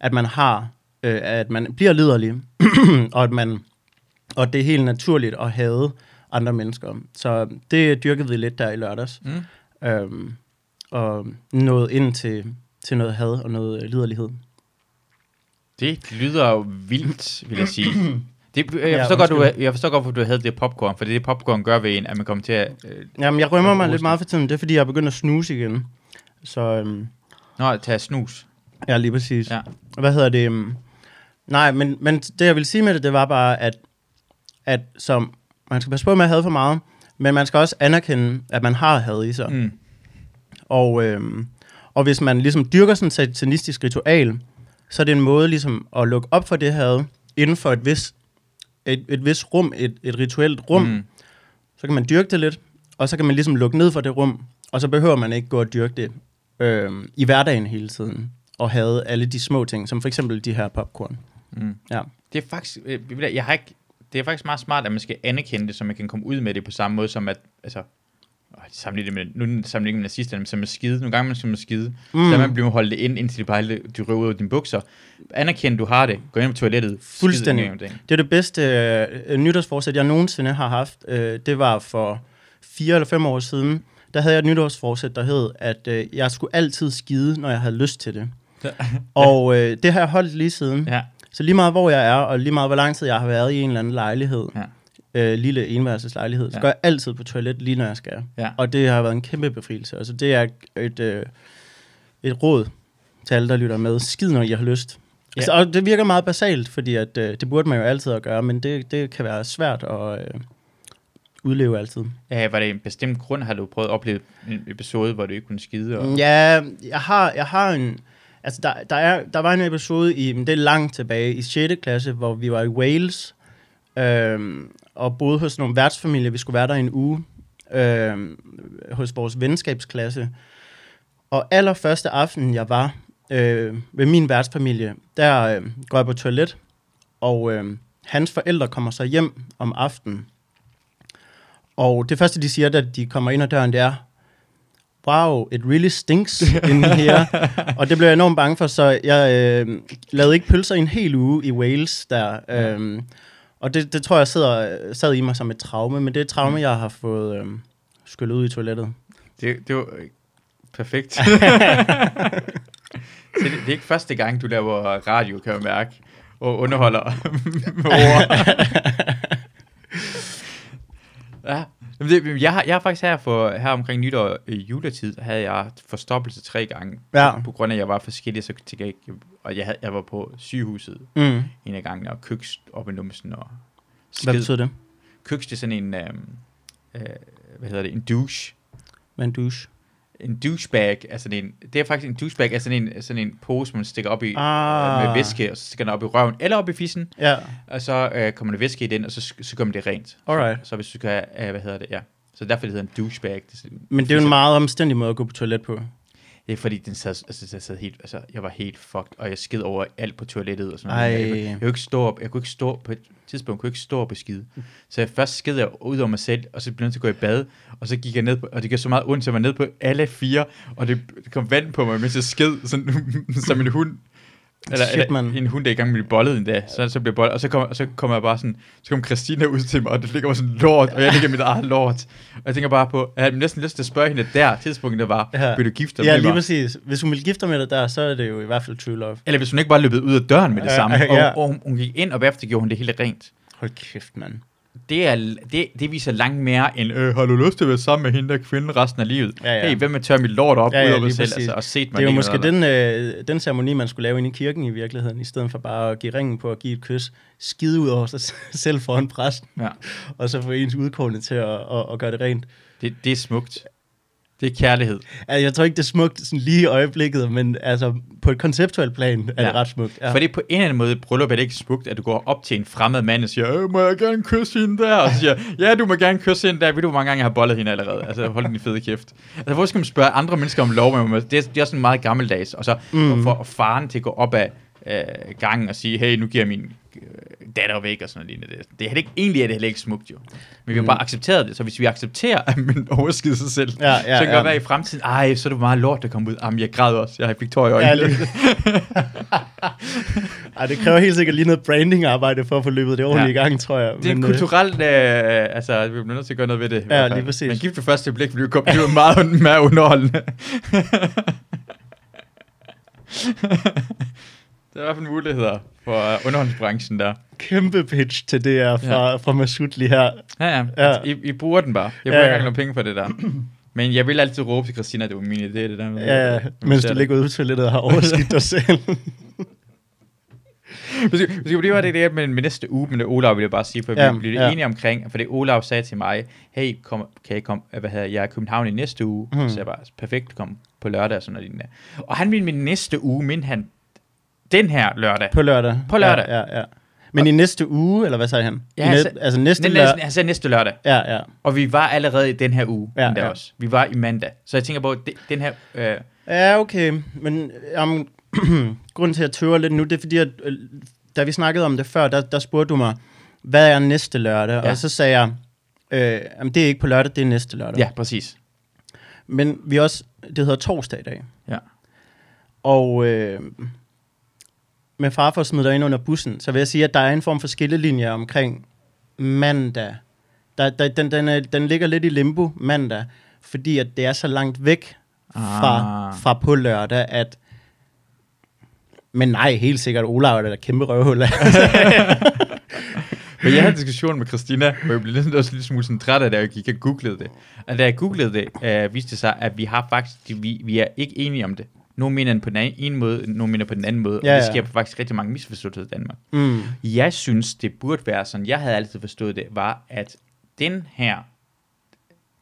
at man har, øh, at man bliver liderlig, og at man, og det er helt naturligt at hade andre mennesker. Så det dyrkede vi lidt der i lørdags, Mm. øhm, og nåede ind til, til noget had og noget liderlighed. Det lyder jo vildt, vil jeg sige. Det, jeg, Ja, forstår godt, du, undskyld. jeg forstår godt, hvorfor du havde det popcorn, for det er det popcorn gør ved en, at man kommer til at... Øh, Jamen, jeg rømmer mig lidt meget for tiden, det er fordi, jeg er begyndt at snuse igen. Så øhm, nå, tage snus. ja, lige præcis. Ja. Hvad hedder det? øhm, Nej, men, men det jeg vil sige med det, det var bare, at, at som, man skal passe på med at have for meget, men man skal også anerkende, at man har had i sig. Mm. Og, øhm, Og hvis man ligesom dyrker sådan et satanistisk ritual, så er det en måde ligesom at lukke op for det her inden for et vis, et, et vis rum, et, et rituelt rum. Mm. Så kan man dyrke det lidt, og så kan man ligesom lukke ned for det rum, og så behøver man ikke gå og dyrke det øh, i hverdagen hele tiden, og have alle de små ting, som for eksempel de her popcorn. Mm. Ja. Det er faktisk, øh, jeg har ikke, det er faktisk meget smart, at man skal anerkende det, så man kan komme ud med det på samme måde som at, altså, det med, nu sammenligner med nazisterne, som med skide. Nogle gange man skal man skide. Mm. Så man bliver holdt det ind, indtil de bare de røver ud af dine bukser. Anerkend, du har det. Gå ind på toilettet. Fuldstændig. det. Det er det bedste øh, nytårsforsæt, jeg nogensinde har haft. Øh, det var for fire eller fem år siden. Der havde jeg et nytårsforsæt, der hed, at øh, jeg skulle altid skide, når jeg havde lyst til det. Og øh, det har jeg holdt lige siden. Ja. Så lige meget hvor jeg er, og lige meget hvor lang tid jeg har været i en eller anden lejlighed, Ja. Øh, lille enværelseslejlighed, så Ja. går jeg altid på toilet lige når jeg skal. Ja. Og det har været en kæmpe befrielse. Altså det er et, øh, et råd til alle, der lytter med. Skid, når I har lyst. Ja. Altså, og det virker meget basalt, fordi at, øh, det burde man jo altid at gøre, men det, det kan være svært at øh, udleve altid. Ja, var det en bestemt grund, har du prøvet at opleve en episode, hvor du ikke kunne skide? Og... Ja, jeg har, jeg har en... Altså, der, der, er, der var en episode i, men det er langt tilbage, i 6. klasse, hvor vi var i Wales, øhm, og boede hos nogle værtsfamilier. Vi skulle være der en uge, øhm, hos vores venskabsklasse. Og allerførste aften, jeg var øh, ved min værtsfamilie, der øh, går jeg på toilet, og øh, hans forældre kommer så hjem om aftenen. Og det første, de siger, da de kommer ind ad døren, det er, wow, it really stinks in here. og det blev jeg enormt bange for, så jeg øh, lavede ikke pølser i en hel uge i Wales der. Øh, og det, det tror jeg sidder, sad i mig som et traume, men det er et traume, jeg har fået øh, skyllet ud i toilettet. Det, det var øh, perfekt. så det, det er ikke første gang, du laver radio, kan jeg mærke, og underholder med ord. ja. Det, jeg, har, jeg har faktisk her, for, her omkring nytår i juletid, havde jeg forstoppelse tre gange. Ja. På grund af, at jeg var forskellig, så tænkte jeg ikke, og jeg, havde, jeg var på sygehuset Mm. en af gangene, og køks op i numsen, og Hvad skid. betyder det? Køks, det er sådan en, øh, øh, hvad hedder det, en douche. Med en douche. En douchebag er sådan en, det er faktisk en douchebag er sådan en, sådan en pose, man stikker op i Ah. øh, med væske, og så stikker den op i røven, eller op i fissen, Ja, og så øh, kommer der væske i den, og så, så gør man det rent. alright. Så, så hvis du kan, øh, hvad hedder det, ja. Så derfor det hedder en douchebag. Det, Men det er jo en meget omstændig måde at gå på toilet på. Det er fordi, den sad, altså, jeg, sad helt, altså, jeg var helt fucked, og jeg skid over alt på toilettet og sådan noget. Jeg, kunne- jeg, kunne ikke stå op, jeg kunne ikke stå på et tidspunkt, kunne ikke stå op og skide. Så jeg først skid jeg ud over mig selv, og så blev jeg nødt til at gå i bad, og så gik jeg ned på, og det gjorde så meget ondt, så jeg var nede på alle fire, og det, det kom vand på mig, mens jeg skid, sådan, som en hund. Eller, Shit, eller en hund, der er i gang med at blive bollet endda. Så, så blev bollet, og så kom, og så kom jeg bare sådan, så kom Christina ud til mig, og det ligger mig sådan lort, og jeg ligger mit eget lort. Og jeg tænker bare på, jeg havde næsten lyst til at spørge hende der, tidspunktet der var, Ja. vil du gifte dig Ja, med lige mig? præcis. Hvis hun vil gifte dig med dig der, så er det jo i hvert fald true love. Eller hvis hun ikke bare løbet ud af døren med det Ja, samme, ja. og, og hun, hun gik ind, og bagefter gjorde hun det hele rent. Hold kæft, mand. Det, er, det, det viser langt mere end, øh, har du lyst til at være sammen med hende der kvinde resten af livet? Ja, ja. Hey, hvem vil tørre mit lort op Ja, ja, ud over mig selv, altså, og set mig Det er jo måske den, øh, den ceremoni, man skulle lave inde i kirken i virkeligheden, i stedet for bare at give ringen på at give et kys, skide ud over sig selv foran præsten, Ja. og så få ens udkårende til at, at, at gøre det rent. Det, det er smukt. Det er kærlighed. Altså, jeg tror ikke, det er smukt sådan lige i øjeblikket, men altså, på et konceptuelt plan er Ja. det ret smukt. Ja. For det er på en eller anden måde, bryllup er det ikke smukt, at du går op til en fremmed mand og siger, øh, må jeg gerne kysse hende der? Og siger, ja, du må gerne kysse hende der. Ved du, hvor mange gange jeg har bollet hende allerede? Altså, hold din fede kæft. Altså, hvor skal man spørge andre mennesker om lov? Men det, er, det er sådan meget gammeldags. Og så Mm. for faren til at gå op ad øh, gangen og sige, hey, nu giver jeg min øh, datter væk og sådan noget. Det, det er ikke, egentlig er det heller ikke smukt jo. Men vi har Mm. bare accepteret det. Så hvis vi accepterer, at man overskider sig selv, Ja, ja, så kan det ja. godt være i fremtiden, ej, så er det meget lort, der kommer ud. Jamen, jeg græd også. Jeg fik tår i Ja, øjnene. lige. Ej, det kræver helt sikkert lige noget branding-arbejde for at få løbet det ordentligt Ja. i gang, tror jeg. Det er Men, øh, kulturelt, øh, altså, vi bliver nødt til at gøre noget ved det. fald. lige præcis. Men gift ved første blik, det det var meget mere underholdende. det er i hvert fald muligheder for uh, underholdningsbranchen der. Kæmpe pitch til det er fra, ja. fra Masud lige her. Ja, ja. Ja. ja. I, I bruger den bare. Jeg bruger ja, ja. ikke engang nogle penge for det der. Men jeg vil altid råbe til Christina, at det var min idé, det der. med- Ja, ja, mens du ligger ude på toilettet og har overskidt dig selv. Vi skal, vi skal blive det, det med, med næste uge, men det Olav vil jeg bare sige, for Ja, vi bliver ja. enige omkring, for det Olav sagde til mig, hey, kom, kan jeg komme, hvad hedder jeg er i København i næste uge? Mm. Så jeg bare, perfekt, kom på på lørdag og sådan noget lignende. Og han ville min næste uge, men han den her lørdag. På lørdag. På lørdag. Ja, ja, ja. Men i næste uge, eller hvad sagde han? Ja, næ- sag- altså næste lørdag. han sagde næste lørdag. Ja, ja. Og vi var allerede i den her uge. Ja, endda ja. Også. Vi var i mandag. Så jeg tænker på, det- den her... Øh, Ja, okay. Men um, grunden til, at jeg tøver lidt nu, det er fordi, at øh, da vi snakkede om det før, der, der spurgte du mig, hvad er næste lørdag? Ja. Og så sagde jeg, øh, jamen, det er ikke på lørdag, det er næste lørdag. ja, præcis. Men vi også, det hedder torsdag i dag. Ja. Og øh, med far for at smide dig ind under bussen, så vil jeg sige, at der er en form for skillelinje omkring mandag. Der, der, den, den, er, den ligger lidt i limbo mandag, fordi at det er så langt væk fra, Ah. fra på lørdag, at men nej, helt sikkert, Olav er der kæmpe røvhul. Men jeg havde en diskussion med Christina, hvor jeg blev lidt, også lidt smule sådan træt af det, og jeg gik og googlede det. Og da jeg googlede det, øh, viste det sig, at vi har faktisk, vi, vi er ikke enige om det. Nogle mener på den ene måde, nogle mener på den anden måde, Ja, og det ja. skaber faktisk rigtig mange misforståelser i Danmark. mm. Jeg synes, det burde være sådan, jeg havde altid forstået det, var, at den her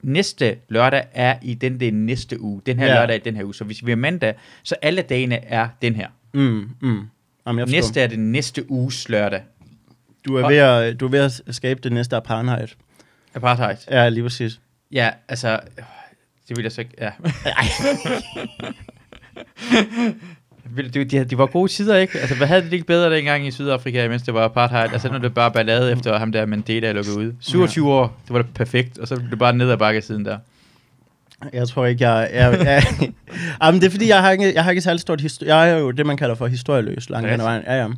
næste lørdag er i den der næste uge. Den her Ja. lørdag er i den her uge. Så hvis vi er mandag, så alle dagene er den her. Mm, mm. Jamen, jeg. Næste er den næste uges lørdag. Du er, ved at, du er ved at skabe det næste apartheid. Apartheid. Ja, lige præcis. Ja, altså, øh, det vil jeg så ikke, ja. Det, de, de var gode tider, ikke? Altså, hvad havde det ikke bedre dengang i Sydafrika, mens det var apartheid? Altså, nu er det bare ballade efter ham der Mandela lukket ud. 27 år, det var det perfekt, og så blev det bare ned ad bakke siden der. Jeg tror ikke, jeg... jeg, jeg Jamen, det er fordi, jeg har ikke, jeg har ikke særlig stort... Histori- jeg er jo det, man kalder for historieløs langt hen ad vejen. Ja, ja.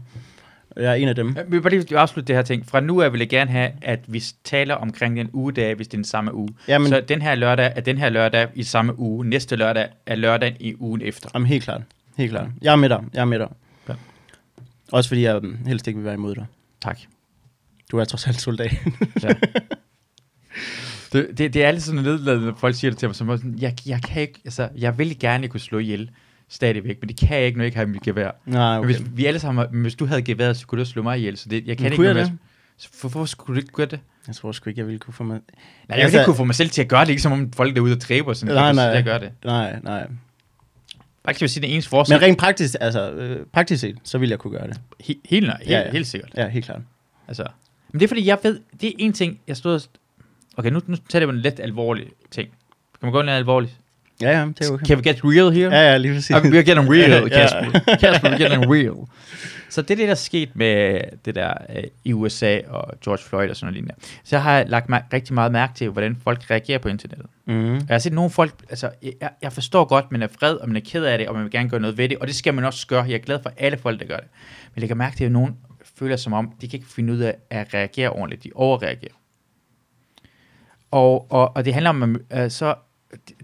Jeg er en af dem. Jeg vil bare lige afslutte det her ting. Fra nu af vil jeg gerne have, at vi taler omkring den ugedag, hvis det er den samme uge. Jamen- Så den her lørdag er den her lørdag i samme uge. Næste lørdag er lørdagen i ugen efter. Jamen, helt klart. Helt klart. Jeg er med dig. Jeg er med dig. Ja. Også fordi jeg mm, helst ikke vil være imod dig. Tak. Du er trods alt soldat. Ja. Det, det, det er lidt sådan nedladende, når folk siger det til mig, som sådan, jeg, jeg kan ikke, altså, jeg vil gerne kunne slå ihjel stadigvæk, men det kan jeg ikke, når jeg ikke har mit gevær. Nej, Okay. Men hvis vi alle sammen, hvis du havde geværet, så kunne du slå mig ihjel, så det, jeg kan Men ikke kunne jeg det? Hvorfor skulle du ikke gøre det? Jeg tror sgu ikke, jeg ville kunne få mig... Nej, jeg Altså- ikke kunne få mig selv til at gøre det, ikke som om folk derude og dræber sådan, Nej, jeg nej. nej. Jeg gør det. Nej, nej. Faktisk vil jeg sige, det eneste forskel, Men rent praktisk, altså, øh, praktisk set, så vil jeg kunne gøre det. he, helt, helt, Ja, ja. helt sikkert. Ja, helt klart. Altså, men det er fordi, jeg ved, det er en ting, jeg stod og- Okay, nu, nu tager det på en lidt alvorlig ting. Kan man gå lidt alvorligt? Ja, ja, det er okay. Can we get real here? Ja, ja, lige præcis. Okay, we're getting real, Ja. Kasper. Kasper, we're getting real. Så det er det, der er sket med det der øh, i USA og George Floyd og sådan noget lignende. Så jeg har lagt mig rigtig meget mærke til, hvordan folk reagerer på internettet. Mm. Jeg har set nogle folk, altså jeg, jeg forstår godt, man er vred, og man er ked af det, og man vil gerne gøre noget ved det, og det skal man også gøre. Jeg er glad for alle folk, der gør det. Men jeg lægger mærke til, at nogen føler som om, de kan ikke finde ud af at reagere ordentligt. De overreagerer. Og, og, og det handler om, at, uh, så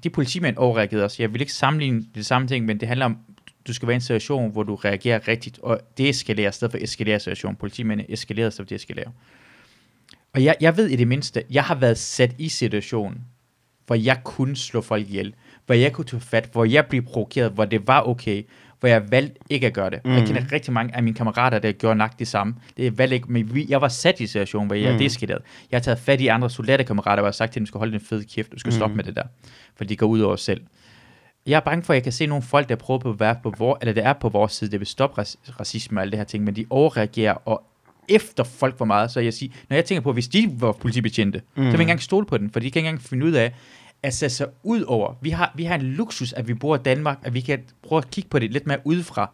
de, politimænd overreagerede også. Jeg vil ikke sammenligne det samme ting, men det handler om, du skal være i en situation, hvor du reagerer rigtigt, og det eskalerer i stedet for eskalere situation. Politimændene eskalerer i stedet for det eskalerer. Og jeg, jeg ved i det mindste, jeg har været sat i situationen, hvor jeg kunne slå folk ihjel, hvor jeg kunne tage fat, hvor jeg blev provokeret, hvor det var okay, hvor jeg valgte ikke at gøre det. Mm. Jeg kender rigtig mange af mine kammerater, der gjorde nok det samme. Det er valgte ikke, men jeg var sat i en situation, hvor jeg Mm. mm. deskalerede. Jeg har taget fat i andre soldaterkammerater, hvor jeg har sagt til dem, du skal holde den fede kæft, du skal mm. stoppe med det der, for det går ud over os selv. Jeg er bange for, at jeg kan se nogle folk, der prøver på at være på vor, eller det er på vores side, det vil stoppe rac- racisme og alle det her ting, men de overreagerer og efter folk for meget, så jeg siger, når jeg tænker på, hvis de var politibetjente, mm. så vil jeg ikke engang stole på den, for de kan ikke engang finde ud af at sætte sig ud over. Vi har, vi har en luksus, at vi bor i Danmark, at vi kan prøve at kigge på det lidt mere udefra.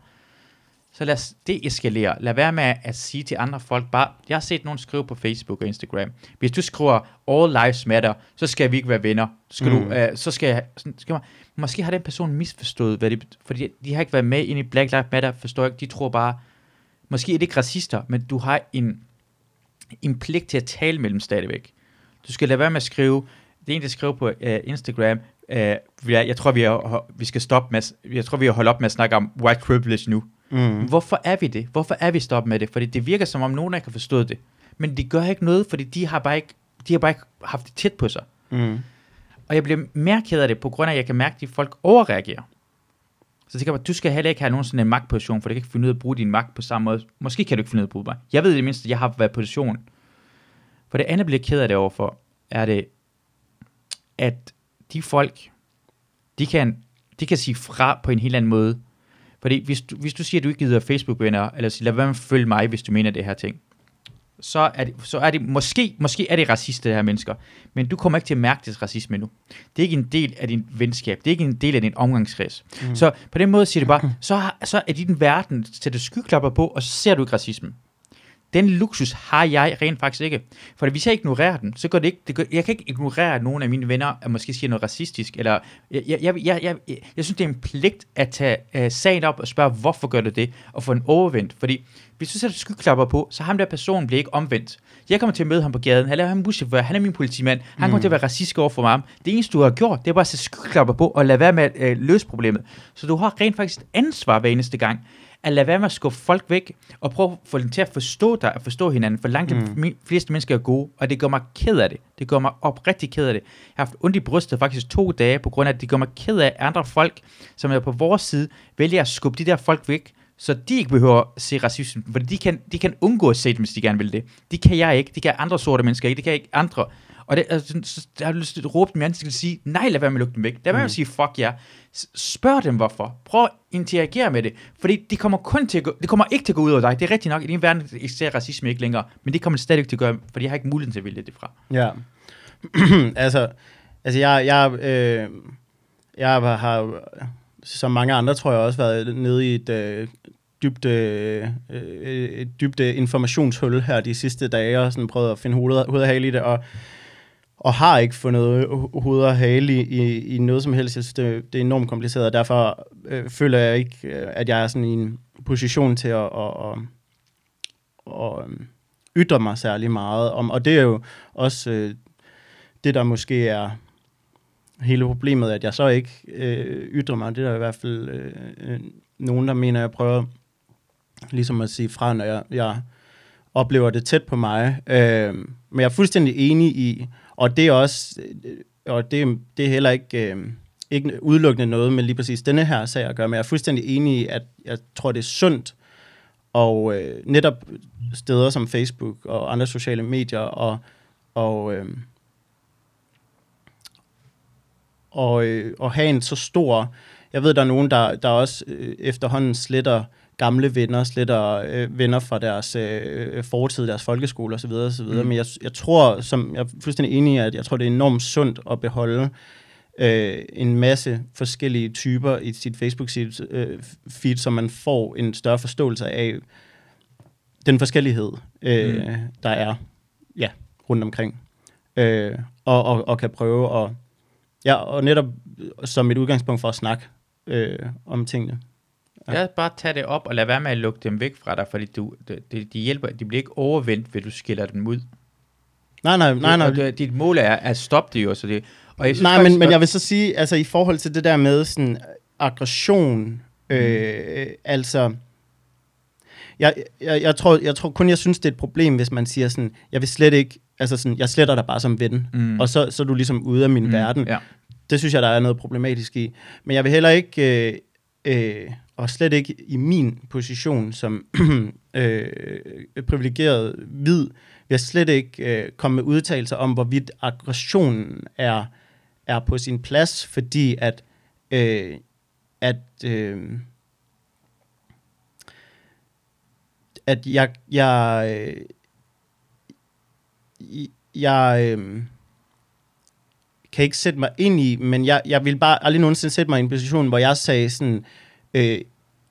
Så lad os deeskalere. Lad være med at sige til andre folk bare, jeg har set nogen skrive på Facebook og Instagram, hvis du skriver all lives matter, så skal vi ikke være venner. Skal Mm. du, uh, så skal, jeg- sådan, skal man, måske har den person misforstået, hvad det, fordi de har ikke været med ind i Black Lives Matter, forstår jeg ikke, de tror bare, måske er det ikke racister, men du har en, en pligt til at tale med dem stadigvæk. Du skal lade være med at skrive, det er en, der skriver på uh, Instagram, uh, jeg, jeg tror, vi, er, vi skal stoppe med, jeg tror, vi har holdt op med at snakke om white privilege nu. Mm. Hvorfor er vi det? Hvorfor er vi stoppet med det? Fordi det virker som om nogen ikke har forstået det. Men det gør ikke noget, fordi de har bare ikke, de har bare ikke haft det tæt på sig. Mm. Og jeg bliver mere ked af det, på grund af, at jeg kan mærke, at de folk overreagerer. Så tænker jeg, du skal heller ikke have nogen sådan en magtposition, for du kan ikke finde ud af at bruge din magt på samme måde. Måske kan du ikke finde ud af at bruge mig. Jeg ved i det mindste, at jeg har været position. For det andet bliver jeg ked af det overfor, er det, at de folk, de kan de kan sige fra på en helt anden måde. Fordi hvis du, hvis du siger, at du ikke gider Facebook-venner, eller siger, lad være med at følge mig, hvis du mener det her ting, så er det, så er det måske, måske er det racist, det her mennesker, men du kommer ikke til at mærke det racisme nu. Det er ikke en del af din venskab, det er ikke en del af din omgangskreds. Mm. Så på den måde siger det bare, så, så er din verden, sætter skyklapper på, og så ser du ikke racismen. Den luksus har jeg rent faktisk ikke. For hvis jeg ignorerer den, så går det ikke, det går, jeg kan ikke ignorere, at nogle af mine venner at måske siger noget racistisk, eller jeg, jeg, jeg, jeg, jeg, jeg, synes, det er en pligt at tage uh, sagen op og spørge, hvorfor gør du det, og få en overvendt. Fordi hvis du sætter skyklapper på, så ham der person bliver ikke omvendt. Jeg kommer til at møde ham på gaden, han er ham buschauffør, han er min politimand, han kommer til at være racist over for mig. Det eneste, du har gjort, det er bare at sætte skyklapper på, og lade være med at uh, løse problemet. Så du har rent faktisk ansvar hver eneste gang, at lade være med at skubbe folk væk, og prøve at få dem til at forstå dig, og forstå hinanden, for langt de mm. fleste mennesker er gode, og det gør mig ked af det. Det gør mig oprigtig ked af det. Jeg har haft ondt i brystet faktisk to dage, på grund af, at det gør mig ked af at andre folk, som er på vores side, vælger at skubbe de der folk væk, så de ikke behøver at se racisme, for de kan, de kan undgå at se det, hvis de gerne vil det. De kan jeg ikke, de kan andre sorte mennesker ikke, det kan ikke andre. Og det, altså, så, jeg har lyst til at råbe dem i ansigtet og sige, nej, lad være med at lukke dem væk. Lad være med at sige, fuck ja. S- Spørg dem hvorfor. Prøv at interagere med det. Fordi det kommer kun til at gå, det kommer ikke til at gå ud over dig. Det er rigtigt nok, i din verden eksisterer racisme ikke længere. Men det kommer det stadig til at gøre, fordi jeg har ikke muligheden til at vælge det fra. Ja. altså, altså jeg, jeg, øh, jeg har, som mange andre tror jeg også, været nede i et øh, dybt, øh, øh, et dybt øh, informationshul her de sidste dage, og sådan prøvet at finde hoved, hoved og hale i det, og, og har ikke fundet hoved og hale i, i, i noget som helst. Jeg synes, det, det er enormt kompliceret, og derfor øh, føler jeg ikke, øh, at jeg er sådan i en position til at, at, at, at, øh, ytre mig særlig meget om, og det er jo også øh, det, der måske er hele problemet, at jeg så ikke øh, ytrer mig. Det er der i hvert fald øh, øh, nogen, der mener, jeg prøver ligesom at sige fra, når jeg, jeg oplever det tæt på mig. Øh, men jeg er fuldstændig enig i, og det er også, øh, og det, det er heller ikke, øh, ikke udelukkende noget med lige præcis denne her sag at gøre, men jeg er fuldstændig enig i, at jeg tror, det er sundt, og øh, netop steder som Facebook og andre sociale medier, og, og øh, og, øh, og have en så stor... Jeg ved, der er nogen, der, der også øh, efterhånden sletter gamle venner, sletter øh, venner fra deres øh, fortid, deres folkeskole osv. osv. Mm. Men jeg, jeg tror, som jeg er fuldstændig enig i, at jeg tror, det er enormt sundt at beholde øh, en masse forskellige typer i sit Facebook-feed, øh, feed, så man får en større forståelse af den forskellighed, øh, mm. der er ja, rundt omkring. Øh, og, og, og kan prøve at Ja, og netop som et udgangspunkt for at snakke øh, om tingene. Ja. Jeg bare tage det op og lad være med at lukke dem væk fra dig, fordi du, det, de hjælper, de bliver ikke overvendt, ved du skiller dem ud. Nej, nej, nej, nej. Det, dit mål er at stoppe det jo, så det... Og jeg synes Nej, faktisk, men, men jeg vil så sige, altså i forhold til det der med sådan aggression, øh, mm. altså, jeg, jeg, jeg, tror, jeg tror kun, jeg synes, det er et problem, hvis man siger sådan, jeg vil slet ikke, altså sådan, jeg sletter dig bare som ven, Mm. og så, så er du ligesom ude af min Mm, verden. Ja. Det synes jeg, der er noget problematisk i. Men jeg vil heller ikke, øh, øh, og slet ikke i min position som øh, privilegeret hvid, vil jeg slet ikke øh, komme med udtalelser om, hvorvidt aggressionen er, er på sin plads, fordi at, øh, at, øh, at jeg, jeg, jeg, jeg øh, kan ikke sætte mig ind i, men jeg, jeg vil bare aldrig nogensinde sætte mig i en position, hvor jeg sagde sådan, øh, Øh,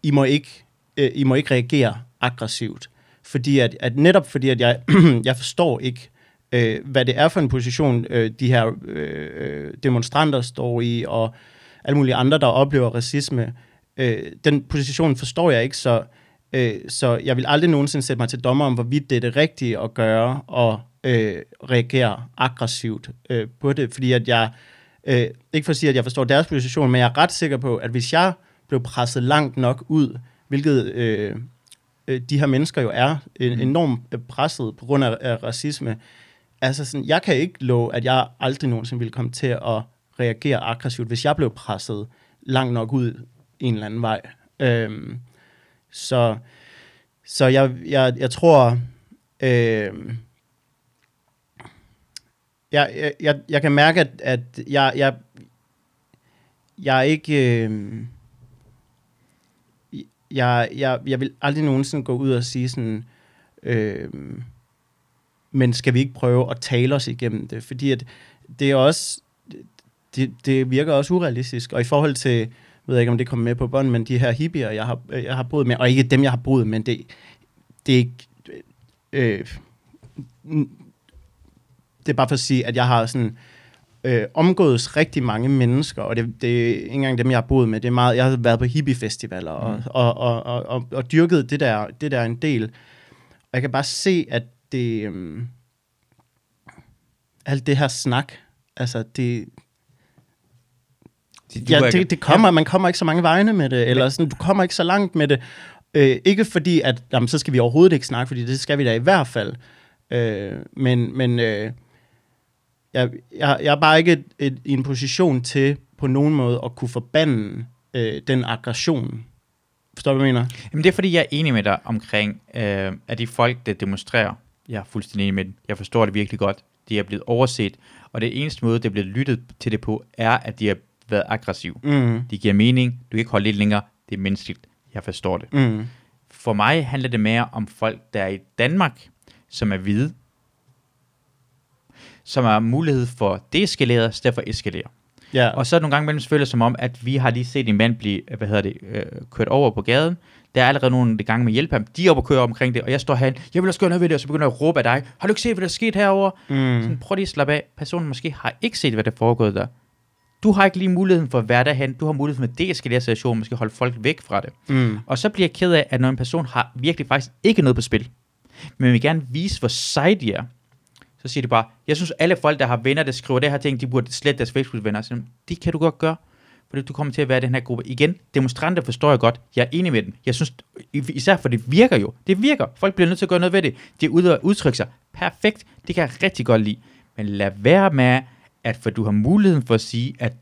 I, må ikke, øh, I må ikke reagere aggressivt. Fordi at, at netop fordi, at jeg, jeg forstår ikke, øh, hvad det er for en position, øh, de her øh, øh, demonstranter står i, og alle mulige andre, der oplever racisme. Øh, den position forstår jeg ikke, så, øh, så jeg vil aldrig nogensinde sætte mig til dommer om, hvorvidt det er det rigtige at gøre, og øh, reagere aggressivt øh, på det, fordi at jeg, øh, ikke for at sige, at jeg forstår deres position, men jeg er ret sikker på, at hvis jeg blev presset langt nok ud, hvilket øh, øh, de her mennesker jo er en, enormt øh, presset på grund af, af racisme, altså sådan, jeg kan ikke love, at jeg aldrig nogensinde ville komme til at reagere aggressivt, hvis jeg blev presset langt nok ud en eller anden vej. Øhm, så så jeg, jeg, jeg tror, øh, jeg, jeg, jeg, kan mærke, at, at jeg, jeg, jeg er ikke... Øh, jeg, jeg, jeg vil aldrig nogensinde gå ud og sige sådan... Øh, men skal vi ikke prøve at tale os igennem det? Fordi at det er også... Det, det virker også urealistisk. Og i forhold til... ved Jeg ikke, om det kommer med på bånd, men de her hippier, jeg har, jeg har boet med, og ikke dem, jeg har boet med, det, det er ikke... Øh, det er bare for at sige, at jeg har sådan øh, omgået rigtig mange mennesker, og det, det er ikke engang dem, jeg har boet med. Det er meget, jeg har været på hippiefestivaler og, mm. og, og, og, og, og dyrket det der, det der en del. Og jeg kan bare se, at det... Øh, alt det her snak, altså det... Det, Ja, det, det kommer, man kommer ikke så mange vegne med det, eller sådan, du kommer ikke så langt med det. Øh, ikke fordi, at jamen, så skal vi overhovedet ikke snakke, fordi det skal vi da i hvert fald. Øh, men men øh, jeg, jeg, jeg er bare ikke et, et, i en position til på nogen måde at kunne forbande øh, den aggression. Forstår du, hvad jeg mener? Jamen det er fordi, jeg er enig med dig omkring, øh, at de folk, der demonstrerer, jeg er fuldstændig enig med dem. Jeg forstår det virkelig godt. De er blevet overset, og det eneste måde, det er blevet lyttet til det på, er, at de har været aggressive. Mm. De giver mening, du kan ikke holde lidt længere, det er menneskeligt. Jeg forstår det. Mm. For mig handler det mere om folk, der er i Danmark, som er hvide, som har mulighed for deeskalere, stedet for eskalere. Ja. Og så nogle gange mellem føler det som om, at vi har lige set en mand blive, hvad hedder det, øh, kørt over på gaden. Der er allerede nogle gange med hjælp ham. De er oppe og kører omkring det, og jeg står herinde, jeg vil også gøre noget ved det, og så begynder jeg at råbe af dig. Har du ikke set, hvad der er sket herovre? Mm. Sådan, prøv lige at slappe af. Personen måske har ikke set, hvad der er foregået der. Du har ikke lige muligheden for at være derhen. Du har muligheden for at deeskalere situationen, måske holde folk væk fra det. Mm. Og så bliver jeg ked af, at når en person har virkelig faktisk ikke noget på spil, men vil gerne vise, hvor sej de er, så siger de bare, jeg synes alle folk, der har venner, der skriver det her ting, de burde slette deres Facebook-venner. Så, det kan du godt gøre, fordi du kommer til at være i den her gruppe. Igen, demonstranter forstår jeg godt. Jeg er enig med dem. Jeg synes, især for det virker jo. Det virker. Folk bliver nødt til at gøre noget ved det. De er ude og udtrykke sig. Perfekt. Det kan jeg rigtig godt lide. Men lad være med, at for du har muligheden for at sige, at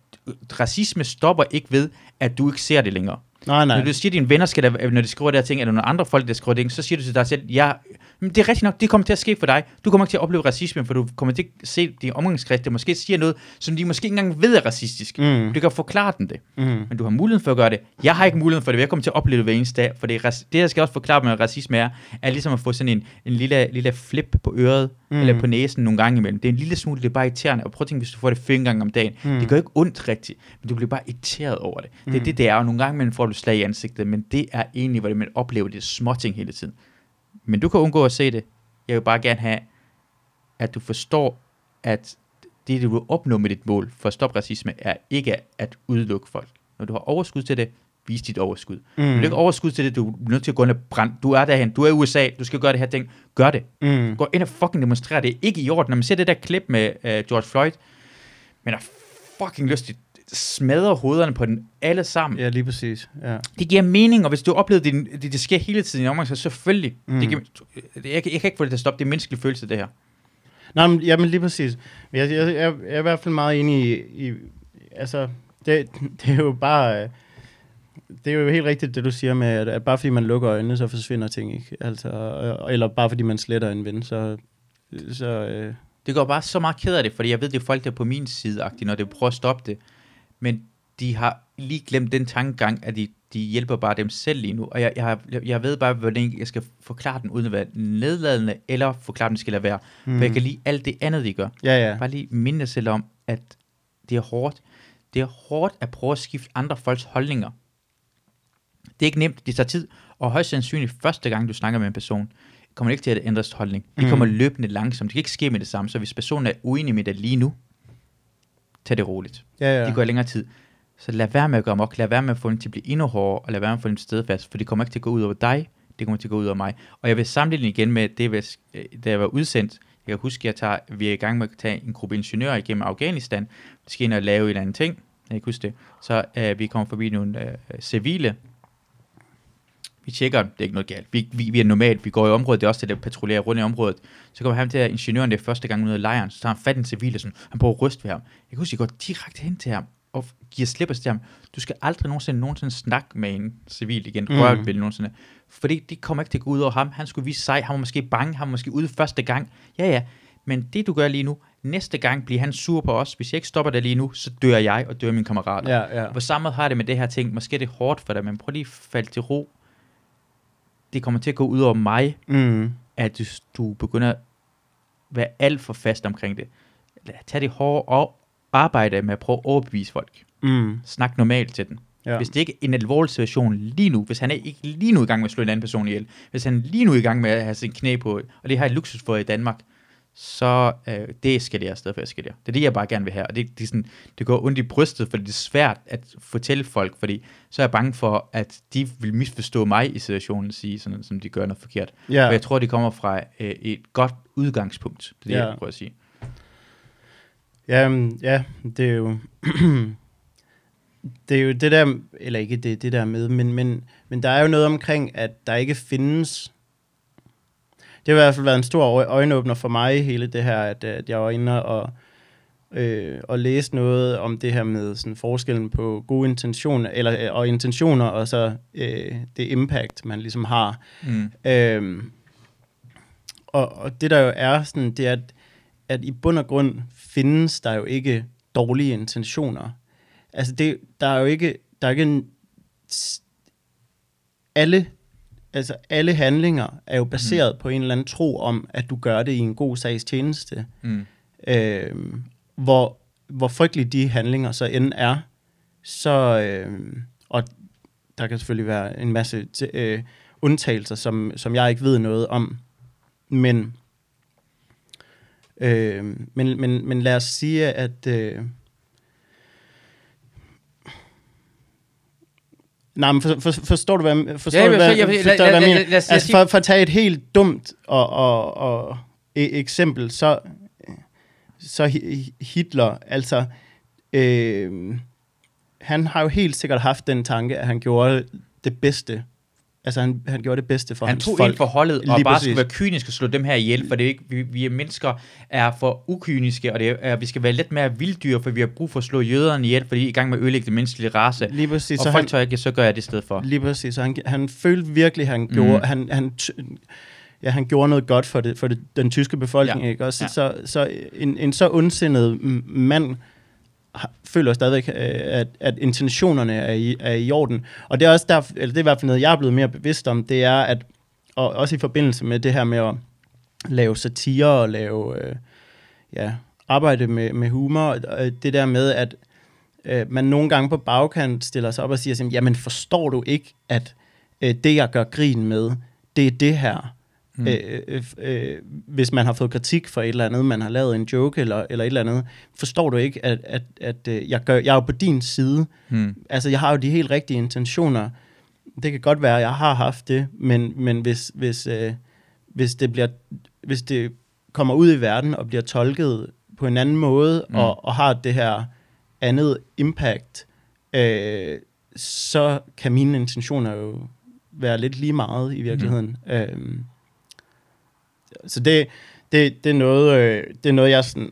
racisme stopper ikke ved, at du ikke ser det længere. Nej, nej. Når du siger, at dine venner skal der, når de skriver der ting, eller nogle andre folk, der skriver det, så siger du til dig selv, ja, men det er rigtigt nok, det kommer til at ske for dig. Du kommer ikke til at opleve racisme, for du kommer til at se din omgangskreds, der måske siger noget, som de måske ikke engang ved er racistisk. Mm. Du kan forklare den det. Mm. Men du har muligheden for at gøre det. Jeg har ikke muligheden for det, jeg kommer til at opleve det hver eneste dag, for det, er, det jeg skal også forklare med racisme er, er ligesom at få sådan en, en lille, lille flip på øret, Mm. eller på næsen nogle gange imellem. Det er en lille smule, det er bare irriterende. Og prøv at tænke, hvis du får det fem gange om dagen. Mm. Mm. Det gør ikke ondt rigtigt, men du bliver bare irriteret over det. Det er Mm. det, det er, og nogle gange imellem får du slag i ansigtet, men det er egentlig, hvordan man oplever det småting hele tiden. Men du kan undgå at se det. Jeg vil bare gerne have, at du forstår, at det, du vil opnå med dit mål for at stoppe racisme, er ikke at udelukke folk. Når du har overskud til det, vis dit overskud. Mm. Du har ikke overskud til det, du er nødt til at gå ind og brænde. Du er derhen, du er i USA, du skal gøre det her ting. Gør det. Mm. Gå ind og fucking demonstrere det. er Ikke i orden. Når man ser det der klip med uh, George Floyd, men er fucking lyst til at smadre hovederne på den alle sammen. Ja, lige præcis. Ja. Det giver mening, og hvis du oplever, det, det, det sker hele tiden i omgang, så selvfølgelig. Mm. Det giver, det, jeg, jeg kan ikke få det til at stoppe. Det er en menneskelig følelse, det her. Nej, men, jamen lige præcis. Jeg, jeg, jeg, jeg er i hvert fald meget enig i, i altså, det, det er jo bare, øh, det er jo helt rigtigt, det du siger med, at, at bare fordi man lukker øjnene, så forsvinder ting ikke. Altså, eller bare fordi man sletter en ven, så, så øh, Det går bare så meget ked af det, fordi jeg ved, det er folk, der er på min side, når de prøver at stoppe det. Men de har lige glemt den tankegang, at de, de hjælper bare dem selv lige nu. Og jeg, jeg, jeg, ved bare, hvordan jeg skal forklare den, uden at være nedladende, eller forklare den, skal lade være. Mm. For jeg kan lide alt det andet, de gør. ja, ja. Bare lige minde selv om, at det er hårdt. Det er hårdt at prøve at skifte andre folks holdninger. Det er ikke nemt, det tager tid, og højst sandsynligt første gang, du snakker med en person, kommer det ikke til at ændre holdning. Det Mm. kommer løbende langsomt. Det kan ikke ske med det samme, så hvis personen er uenig med dig lige nu, tag det roligt. ja, Ja. Det går længere tid. Så lad være med at gøre mok, lad være med at få den til at blive endnu hårdere, og lad være med at få den stedfast, for det kommer ikke til at gå ud over dig, det kommer til at gå ud over mig. Og jeg vil sammenligne igen med det, øh, da jeg var udsendt. Jeg kan huske, at jeg tager, vi er i gang med at tage en gruppe ingeniører igennem Afghanistan. Vi skal ind og lave en eller anden ting. Jeg kan huske det. Så øh, vi kommer forbi nogle øh, civile. Vi tjekker, det er ikke noget galt. Vi, vi, vi er normalt, vi går i området, det er også det, der patruljerer rundt i området. Så kommer han til at ingeniøren, det er første gang ud af lejren, så tager han fat i en civil, og sådan, han prøver at ryste ved ham. Jeg kan huske, jeg går direkte hen til ham, og giver slip til ham. Du skal aldrig nogensinde, nogensinde snakke med en civil igen, mm. røre ved nogensinde. Fordi det kommer ikke til at gå ud over ham. Han skulle vise sig, han var måske bange, han var måske ude første gang. Ja, ja. Men det du gør lige nu, næste gang bliver han sur på os. Hvis jeg ikke stopper det lige nu, så dør jeg og dør mine kammerater. Ja, ja. På samme måde har det med det her ting. Måske er det hårdt for dig, men prøv lige at falde til ro. Det kommer til at gå ud over mig, Mm. at du, du begynder at være alt for fast omkring det. Lad- Tag det hårde og arbejde med at prøve at overbevise folk. Mm. Snak normalt til den. Ja. Hvis det ikke er en alvorlig situation lige nu, hvis han er ikke lige nu i gang med at slå en anden person ihjel, hvis han lige nu i gang med at have sin knæ på, og det har et luksus for i Danmark, så øh, det skal det stedet for jeg skal det. Er det, jeg bare gerne vil have, og det, det, sådan, det går ondt i brystet, fordi det er svært at fortælle folk, fordi så er jeg bange for, at de vil misforstå mig i situationen, sige sådan, som de gør noget forkert. Ja. For jeg tror, det kommer fra øh, et godt udgangspunkt, det er det, Ja. jeg prøver at sige. Ja, ja, det er jo... det er jo det der, eller ikke det, det der med, men, men, men der er jo noget omkring, at der ikke findes... Det har i hvert fald været en stor øje- øjenåbner for mig, hele det her, at, at jeg var inde og, øh, og læse noget om det her med sådan forskellen på gode intentioner, eller, og intentioner, og så øh, det impact, man ligesom har. Mm. Øhm, og, og det der jo er sådan, det er, at, at i bund og grund findes der jo ikke dårlige intentioner. Altså det, der er jo ikke, der er ikke en, alle, altså alle handlinger er jo baseret mm. på en eller anden tro om, at du gør det i en god sags tjeneste. Mm. Øhm, hvor, hvor frygtelige de handlinger så end er, så, øhm, og der kan selvfølgelig være en masse øh, undtagelser, som, som jeg ikke ved noget om, men, øh, men, men, men lad os sige, at øh, Nej, men for, for, forstår du, hvad, forstår Ja, du, hvad, jeg- forstår hvad jeg mener? Altså, for, for at tage et helt dumt og, og, og e- eksempel, så, så Hi- Hitler, altså, øh, han har jo helt sikkert haft den tanke, at han gjorde det bedste. Altså, han, han gjorde det bedste for Han hans tog folk. ind for holdet og bare præcis. skulle være kynisk og slå dem her ihjel, for det er ikke, vi, vi er mennesker er for ukyniske, og det er, vi skal være lidt mere vilddyr, for vi har brug for at slå jøderne ihjel, fordi de er i gang med at ødelægge den menneskelige race. Lige præcis. og Så folk han, tør ikke, så gør jeg det i stedet for. Lige præcis. Så han, han følte virkelig, han gjorde, Mhm. han, han, ja, han gjorde noget godt for, det, for det, den tyske befolkning. Ja. Ikke? Også, Ja. Så, så en, en så ondsindet mand føler stadigvæk, øh, at, at intentionerne er i, er i orden. Og det er også der, eller det er i hvert fald noget, jeg er blevet mere bevidst om, det er, at og også i forbindelse med det her med at lave satire og lave øh, ja, arbejde med, med humor, øh, det der med, at øh, man nogle gange på bagkant stiller sig op og siger, jamen forstår du ikke, at øh, det, jeg gør grin med, det er det her. Mm. Mm. Øh, øh, øh, hvis man har fået kritik for et eller andet, man har lavet en joke eller, eller et eller andet, forstår du ikke, at, at, at øh, jeg, gør, jeg er jo på din side. Hmm. Altså, jeg har jo de helt rigtige intentioner. Det kan godt være, at jeg har haft det, men, men hvis, hvis, øh, hvis, det bliver, hvis det kommer ud i verden og bliver tolket på en anden måde, Mm. mm. og, og har det her andet impact, øh, så kan mine intentioner jo være lidt lige meget i virkeligheden. Mm. Øh, så det, det, det, er noget, øh, det er noget, jeg sådan...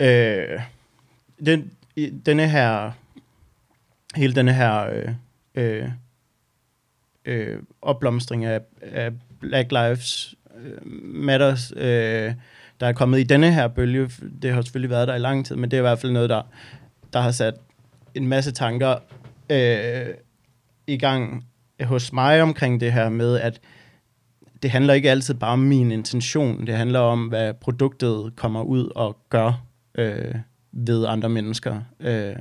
Øh, den, denne her... Hele denne her... Øh, øh, øh, opblomstring af, af Black Lives øh, Matters, øh, der er kommet i denne her bølge. Det har selvfølgelig været der i lang tid, men det er i hvert fald noget, der, der har sat en masse tanker øh, i gang hos mig omkring det her med, at det handler ikke altid bare om min intention. Det handler om, hvad produktet kommer ud og gør øh, ved andre mennesker. Øh,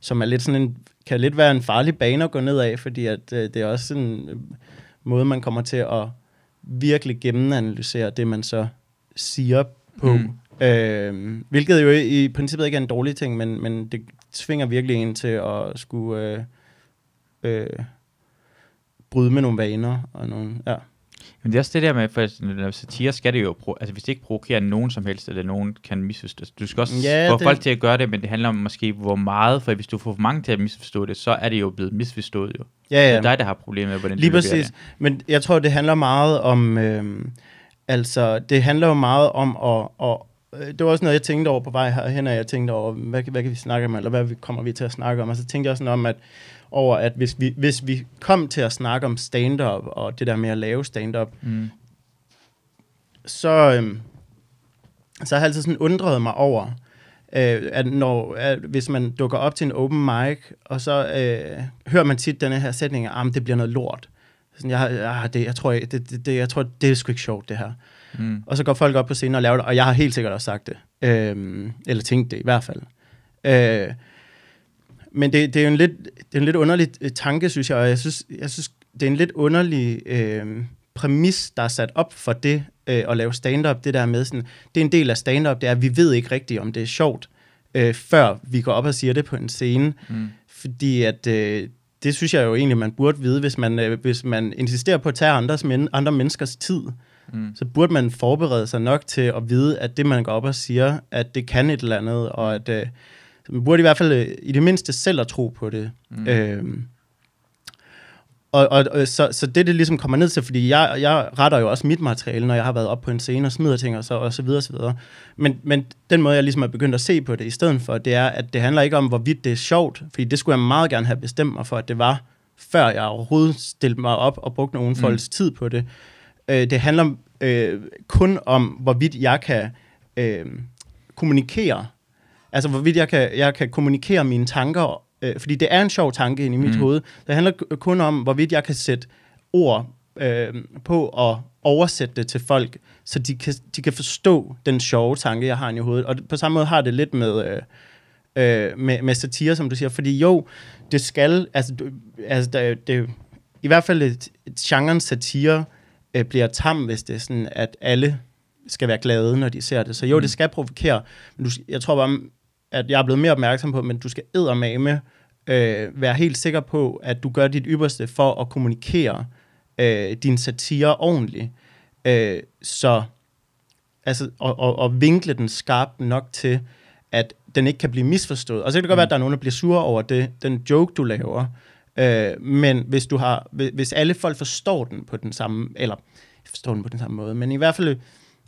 som er lidt sådan en, kan lidt være en farlig bane at gå ned af, fordi at, øh, det er også en øh, måde, man kommer til at virkelig gennemanalysere det, man så siger på. Mm. Øh, hvilket jo i, i princippet ikke er en dårlig ting, men, men det tvinger virkelig en til at skulle øh, øh, bryde med nogle vaner og nogle... Ja. Men det er også det der med, for når satire skal det jo, altså hvis det ikke provokerer nogen som helst, eller nogen kan misforstå, du skal også Ja, få det- folk til at gøre det, men det handler om måske hvor meget, for hvis du får for mange til at misforstå det, så er det jo blevet misforstået jo. Ja, Det ja. er dig, der har problemer med, hvordan Lige du præcis. Men jeg tror, det handler meget om... Øh, altså, det handler jo meget om at... Og, øh, det var også noget, jeg tænkte over på vej herhen, og jeg tænkte over, hvad, hvad kan vi snakke om, eller hvad kommer vi til at snakke om? Og så tænkte jeg sådan om, at over, at hvis vi, hvis vi kom til at snakke om stand-up, og det der med at lave stand-up. Mm. så, øhm, så har jeg altid sådan undret mig over, øh, at når, at hvis man dukker op til en open mic, og så øh, hører man tit denne her sætning, at ah, det bliver noget lort. Sådan, jeg, jeg, det, jeg, tror, det, det, det, jeg tror, det er sgu ikke sjovt, det her. Mm. Og så går folk op på scenen og laver det, og jeg har helt sikkert også sagt det. Øh, eller tænkt det i hvert fald. Øh, men det, det er jo en lidt, det er en lidt underlig øh, tanke, synes jeg, og jeg synes, jeg synes det er en lidt underlig øh, præmis, der er sat op for det øh, at lave stand-up, det der med sådan, det er en del af stand-up, det er, at vi ved ikke rigtigt, om det er sjovt, øh, før vi går op og siger det på en scene, Mm. fordi at øh, det synes jeg jo egentlig, man burde vide, hvis man, øh, hvis man insisterer på at tage andres men, andre menneskers tid, Mm. så burde man forberede sig nok til at vide, at det, man går op og siger, at det kan et eller andet, og at øh, så man burde i hvert fald øh, i det mindste selv at tro på det. Mm. Øhm, og, og, og så, så det, det ligesom kommer ned til, fordi jeg, jeg retter jo også mit materiale, når jeg har været op på en scene og smider ting og så, og så videre, og så videre. Men, men den måde, jeg ligesom er begyndt at se på det i stedet for, det er, at det handler ikke om, hvorvidt det er sjovt, fordi det skulle jeg meget gerne have bestemt mig for, at det var, før jeg overhovedet stillede mig op og brugte nogen folks mm. tid på det. Øh, det handler øh, kun om, hvorvidt jeg kan øh, kommunikere. Altså, hvorvidt jeg kan, jeg kan kommunikere mine tanker, øh, fordi det er en sjov tanke inde i mit Mm. hoved. Det handler kun om, hvorvidt jeg kan sætte ord øh, på og oversætte det til folk, så de kan, de kan forstå den sjove tanke, jeg har inde i hovedet. Og på samme måde har det lidt med... Øh, øh, med, med satire, som du siger. Fordi jo, det skal, altså, du, altså det, det, i hvert fald et, et genren satire øh, bliver tam, hvis det er sådan, at alle skal være glade, når de ser det. Så jo, mm. det skal provokere, men du, jeg tror bare, at jeg er blevet mere opmærksom på, men du skal eddermame øh, være helt sikker på, at du gør dit ypperste for at kommunikere øh, din satire ordentligt. Øh, så altså, og, og, og vinkle den skarpt nok til, at den ikke kan blive misforstået. Og så kan det godt Mm. være, at der er nogen, der bliver sure over det, den joke, du laver. Øh, men hvis du har, hvis- hvis alle folk forstår den på den samme, eller forstår den på den samme måde, men i hvert fald,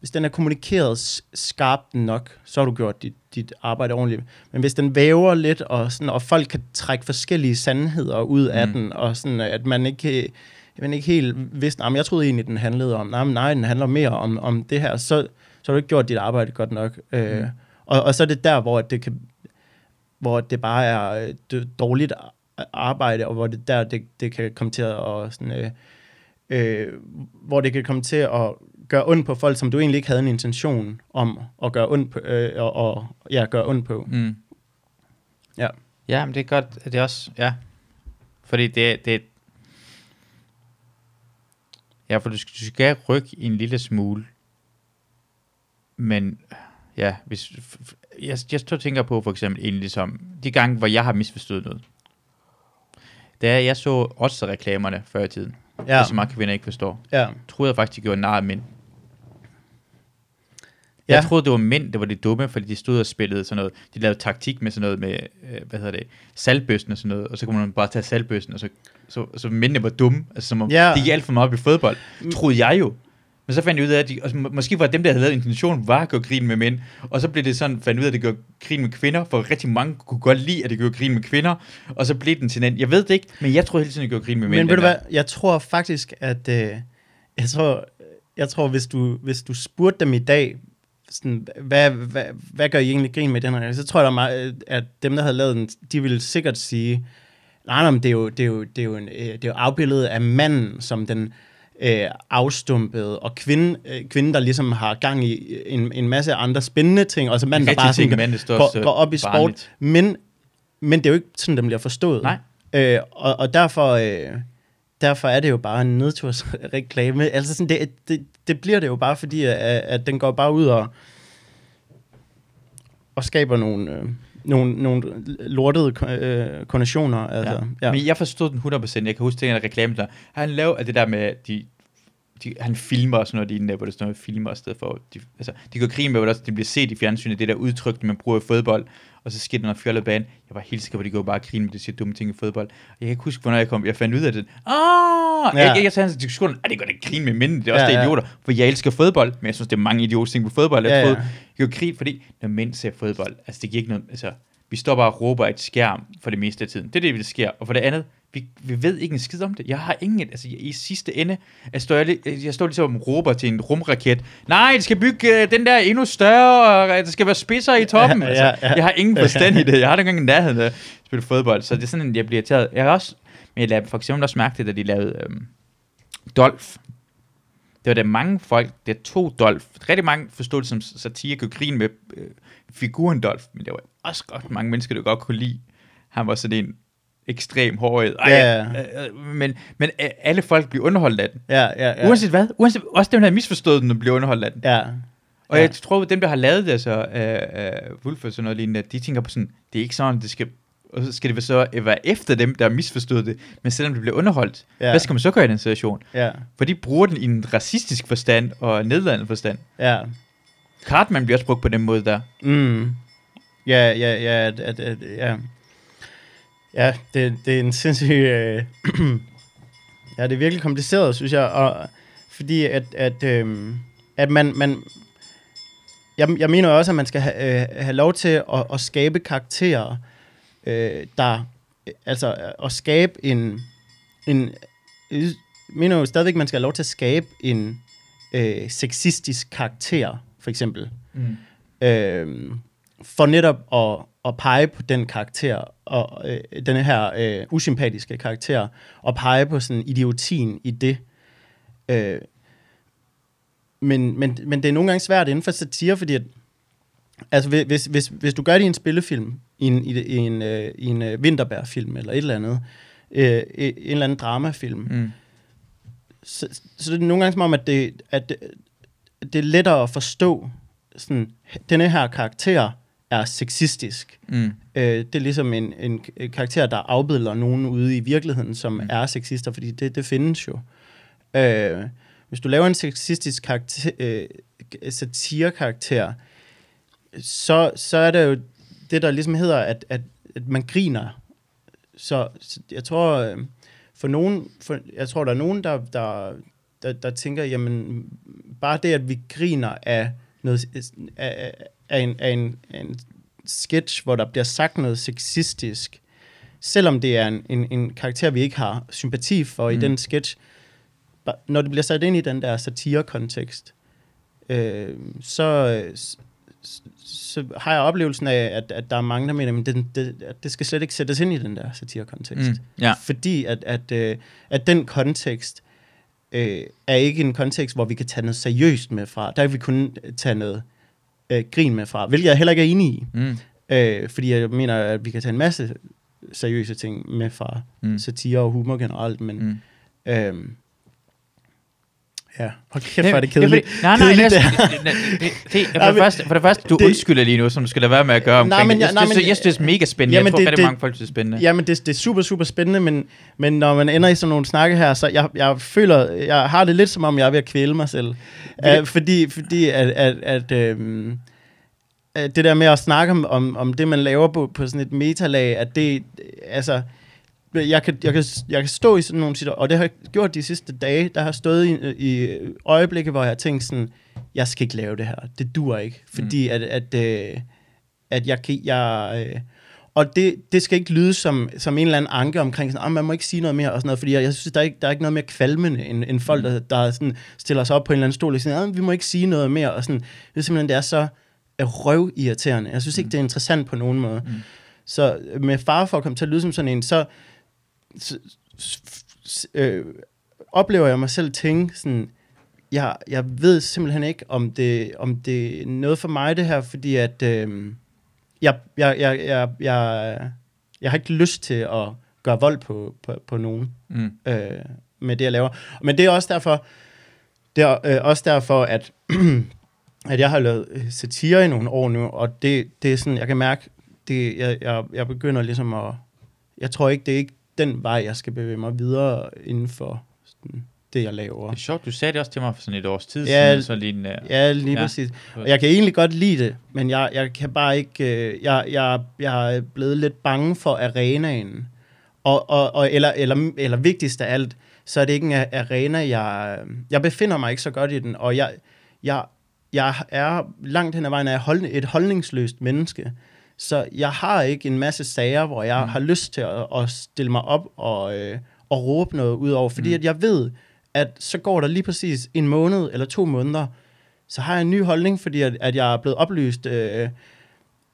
hvis den er kommunikeret skarpt nok, så har du gjort dit, dit arbejde ordentligt. Men hvis den væver lidt, og, sådan, og folk kan trække forskellige sandheder ud af Mm. den, og sådan, at man ikke, man ikke helt vidste, nah, jeg troede egentlig, den handlede om, nej, nej, den handler mere om, om det her, så, så har du ikke gjort dit arbejde godt nok. Øh, Mm. og, og så er det der, hvor det kan hvor det bare er øh, dårligt arbejde, og hvor det der, det, det kan komme til at og sådan, øh, øh, hvor det kan komme til at gøre ondt på folk, som du egentlig ikke havde en intention om at gøre ondt på, øh, og, og ja, gøre ondt på. Mm. Ja. Ja, men det er godt. Det er også, ja. Fordi det, det Ja, for du skal, du skal rykke en lille smule. Men, ja, hvis... Jeg, jeg står og tænker på for eksempel egentlig som de gange, hvor jeg har misforstået noget. Da jeg så også reklamerne før i tiden, ja. Det så mange kvinder ikke forstår, ja, troede jeg faktisk, de gjorde nar af mænd. Jeg Ja. troede, det var mænd, der var de dumme, fordi de stod og spillede sådan noget. De lavede taktik med sådan noget med, øh, hvad hedder det, salgbøsten og sådan noget, og så kunne man bare tage salgbøsten, og så, så, så mændene var dumme. Altså, som om, Ja. de gik alt for meget op i fodbold, troede jeg jo. Men så fandt jeg ud af, at de, og må- måske var dem, der havde lavet intentionen, var at gøre grin med mænd. Og så blev det sådan, fandt ud af, at det gør grin med kvinder, for rigtig mange kunne godt lide, at det gør grin med kvinder. Og så blev den til en Jeg ved det ikke, men jeg troede hele tiden, at det gør grin med mænd. Men ved du hvad, jeg tror faktisk, at øh, jeg tror, jeg tror hvis, du, hvis du spurgte dem i dag, sådan, hvad, hvad, hvad gør I egentlig grin med den her? Så tror jeg, der er meget, at dem, der havde lavet den, de ville sikkert sige, nej, nej, men det er jo, det er jo, det er jo, en, øh, det er jo afbilledet af manden som den øh, afstumpede, og kvinde, øh, kvinden, der ligesom har gang i en, en masse andre spændende ting, og så manden, der bare sådan, står går, går op i sport. barnligt. Men, men det er jo ikke sådan, den bliver forstået. Nej. Øh, og, og derfor, øh, derfor er det jo bare en nedtursreklame. Altså sådan, det, det, det bliver det jo bare, fordi at, at den går bare ud og, og skaber nogle, øh, nogle, nogle lortede øh, konditioner. Altså, Ja. ja. Men jeg forstod den 100%. Jeg kan huske, den reklame, der han lavede det der med, de, de, han filmer og sådan noget lignende, hvor det står noget filmer i stedet for. De, altså, de går krig med, hvor det, også, det bliver set i fjernsynet, det der udtryk, man bruger i fodbold, og så sker der noget fjollet bane. Jeg var helt sikker på, at de går bare krig med, det siger dumme ting i fodbold. Og jeg kan ikke huske, hvornår jeg kom. Jeg fandt ud af det. Ah! Ja. Jeg, jeg, jeg sagde til diskussionen, at det går da krig med mænd, det er også Ja, ja, idioter, for jeg elsker fodbold, men jeg synes, det er mange idiotiske ting på fodbold. Jeg Ja, ja. jeg går krig, fordi når mænd ser fodbold, altså det giver ikke noget, altså vi står bare og råber et skærm for det meste af tiden. Det er det, der sker. Og for det andet, vi, vi ved ikke en skid om det. Jeg har ingen, altså i sidste ende, jeg står, jeg, jeg står ligesom og råber til en rumraket, nej, det skal bygge øh, den der endnu større, og der skal være spidser i toppen. Ja, altså, ja, ja. Jeg har ingen forstand i det. Jeg har ikke engang en nærheden af at spille fodbold, så det er sådan, at jeg bliver irriteret. Jeg har også, men jeg lavede for eksempel også mærke til, da de lavede øhm, Dolph. Det var da mange folk, der tog Dolph. Rigtig mange forstod det som satire, kunne grine med øh, figuren Dolph, men der var også godt mange mennesker, der godt kunne lide. Han var sådan en ekstrem hårdhed. Ej, Ja. øh, øh, men, men øh, alle folk bliver underholdt af den. Ja, ja, ja. Uanset hvad. Uanset, også dem, der har misforstået den, der bliver underholdt af den. Ja, Og Ja. jeg tror, at dem, der har lavet det, altså uh, uh, Wolf og sådan noget lignende, de tænker på sådan, det er ikke sådan, det skal, og så skal det så være efter dem, der har misforstået det, men selvom det bliver underholdt, Ja. ja. hvad skal man så gøre i den situation? ja, For de bruger den i en racistisk forstand og nedladende forstand. ja. Cartman bliver også brugt på den måde der. Mm. Ja, ja, ja, at, ja. Ja, det, det er en sindssyg... Øh, ja, det er virkelig kompliceret, synes jeg, og, fordi at, at, øh, at man, man jeg, jeg mener også, at man skal have, øh, have lov til at, at skabe karakterer, øh, der, øh, altså at skabe en, en, jeg mener jo stadigvæk, at man skal have lov til at skabe en øh, sexistisk karakter, for eksempel Mm. øh, for netop at, at pege på den karakter, og øh, denne her øh, usympatiske karakter, og pege på sådan idiotien i det. Øh, men, men, men det er nogle gange svært inden for satire, fordi at, altså, hvis- hvis, hvis, hvis du gør det i en spillefilm, i en, i, i en, øh, i en øh, vinterbærfilm, eller et eller andet, øh, en eller anden dramafilm, Mm. så, så det er nogle gange som om, at det, at det, det er lettere at forstå, sådan, denne her karakter er sexistisk. Mm. Øh, det er ligesom en, en, karakter, der afbilleder nogen ude i virkeligheden, som mm. er sexister, fordi det, det findes jo. Øh, hvis du laver en sexistisk karakter, øh, satire-karakter, så, så er det jo det, der ligesom hedder, at, at, at man griner. Så, så jeg tror, øh, for nogen, for, jeg tror, der er nogen, der, der, der, der tænker, jamen, bare det, at vi griner af, noget, af, af, en, af, en, af en sketch, hvor der bliver sagt noget sexistisk, selvom det er en, en, en karakter, vi ikke har sympati for mm. i den sketch, når det bliver sat ind i den der satire-kontekst, øh, så, s- s- så har jeg oplevelsen af, at, at der er mange, der mener, at det, det, at det skal slet ikke sættes ind i den der satire-kontekst. Mm. Ja. Fordi at, at, øh, at den kontekst øh, er ikke en kontekst, hvor vi kan tage noget seriøst med fra. Der kan vi kun tage noget øh, grin med fra, hvilket jeg heller ikke er enig i. Mm. Øh, fordi jeg mener, at vi kan tage en masse seriøse ting med fra Mm. satire og humor generelt, men mm. øhm, ja, hold kæft, hvor er det kedeligt. Nej, nej, Kedeligt, det, det det, det, det, det, for, Nej, det men- første, for det første, du det- undskylder lige nu, som du skal lade være med at gøre omkring Nej, men det. jeg- nej, synes, men- jeg synes, det er mega spændende. Jamen, jeg tror, det- rigtig det- mange folk synes, det er spændende. Jamen, det, det er super, super spændende, men, men når man ender i sådan nogle snakke her, så jeg, jeg føler, jeg har det lidt som om, jeg er ved at kvæle mig selv. Uh, fordi fordi at, at, at, at det der med at snakke om, om, om det, man laver på, på sådan et metalag, at det, altså, jeg kan, jeg, kan, jeg kan stå i sådan nogle situationer, og det har jeg gjort de sidste dage, der har stået i, i øjeblikke, hvor jeg har tænkt sådan, jeg skal ikke lave det her, det dur ikke, fordi at, at, øh, at jeg, kan- jeg øh, og det, det skal ikke lyde som, som en eller anden anke omkring, sådan, ah, man må ikke sige noget mere, og sådan noget, fordi jeg, jeg synes, der er, ikke, der er ikke noget mere kvalmende, end, end folk, der, der sådan, stiller sig op på en eller anden stol og siger, ah, vi må ikke sige noget mere, og sådan, det er simpelthen, det er så øh, røvirriterende. Jeg synes ikke, det er interessant på nogen måde. Mm. Så øh, med far for at komme til at lyde som sådan en, så, øh, oplever jeg mig selv tænke sådan, jeg, jeg ved simpelthen ikke, om det, om det er noget for mig, det her, fordi at øh, jeg, jeg, jeg, jeg, jeg, jeg har ikke lyst til at gøre vold på, på, på nogen Mm. øh, med det, jeg laver. Men det er også derfor, det er øh, også derfor, at, at jeg har lavet øh, satire i nogle år nu, og det, det er sådan, jeg kan mærke, det, jeg, jeg, jeg begynder ligesom at, jeg tror ikke, det er ikke den vej, jeg skal bevæge mig videre inden for sådan, det, jeg laver. Det er sjovt, du sagde det også til mig for sådan et års tid Ja, siden, så lige uh, Ja, lige Ja. præcis. Og jeg kan egentlig godt lide det, men jeg, jeg kan bare ikke... Øh, jeg, jeg, jeg er blevet lidt bange for arenaen. Og, og, og, eller, eller, eller vigtigst af alt, så er det ikke en arena, jeg... Jeg befinder mig ikke så godt i den, og jeg, jeg, jeg er langt hen ad vejen af hold, et holdningsløst menneske. Så jeg har ikke en masse sager, hvor jeg Mm. mm. har lyst til at, at stille mig op og, øh, og råbe noget ud over, fordi Mm. mm. at jeg ved, at så går der lige præcis en måned eller to måneder, så har jeg en ny holdning, fordi at, at jeg er blevet oplyst øh,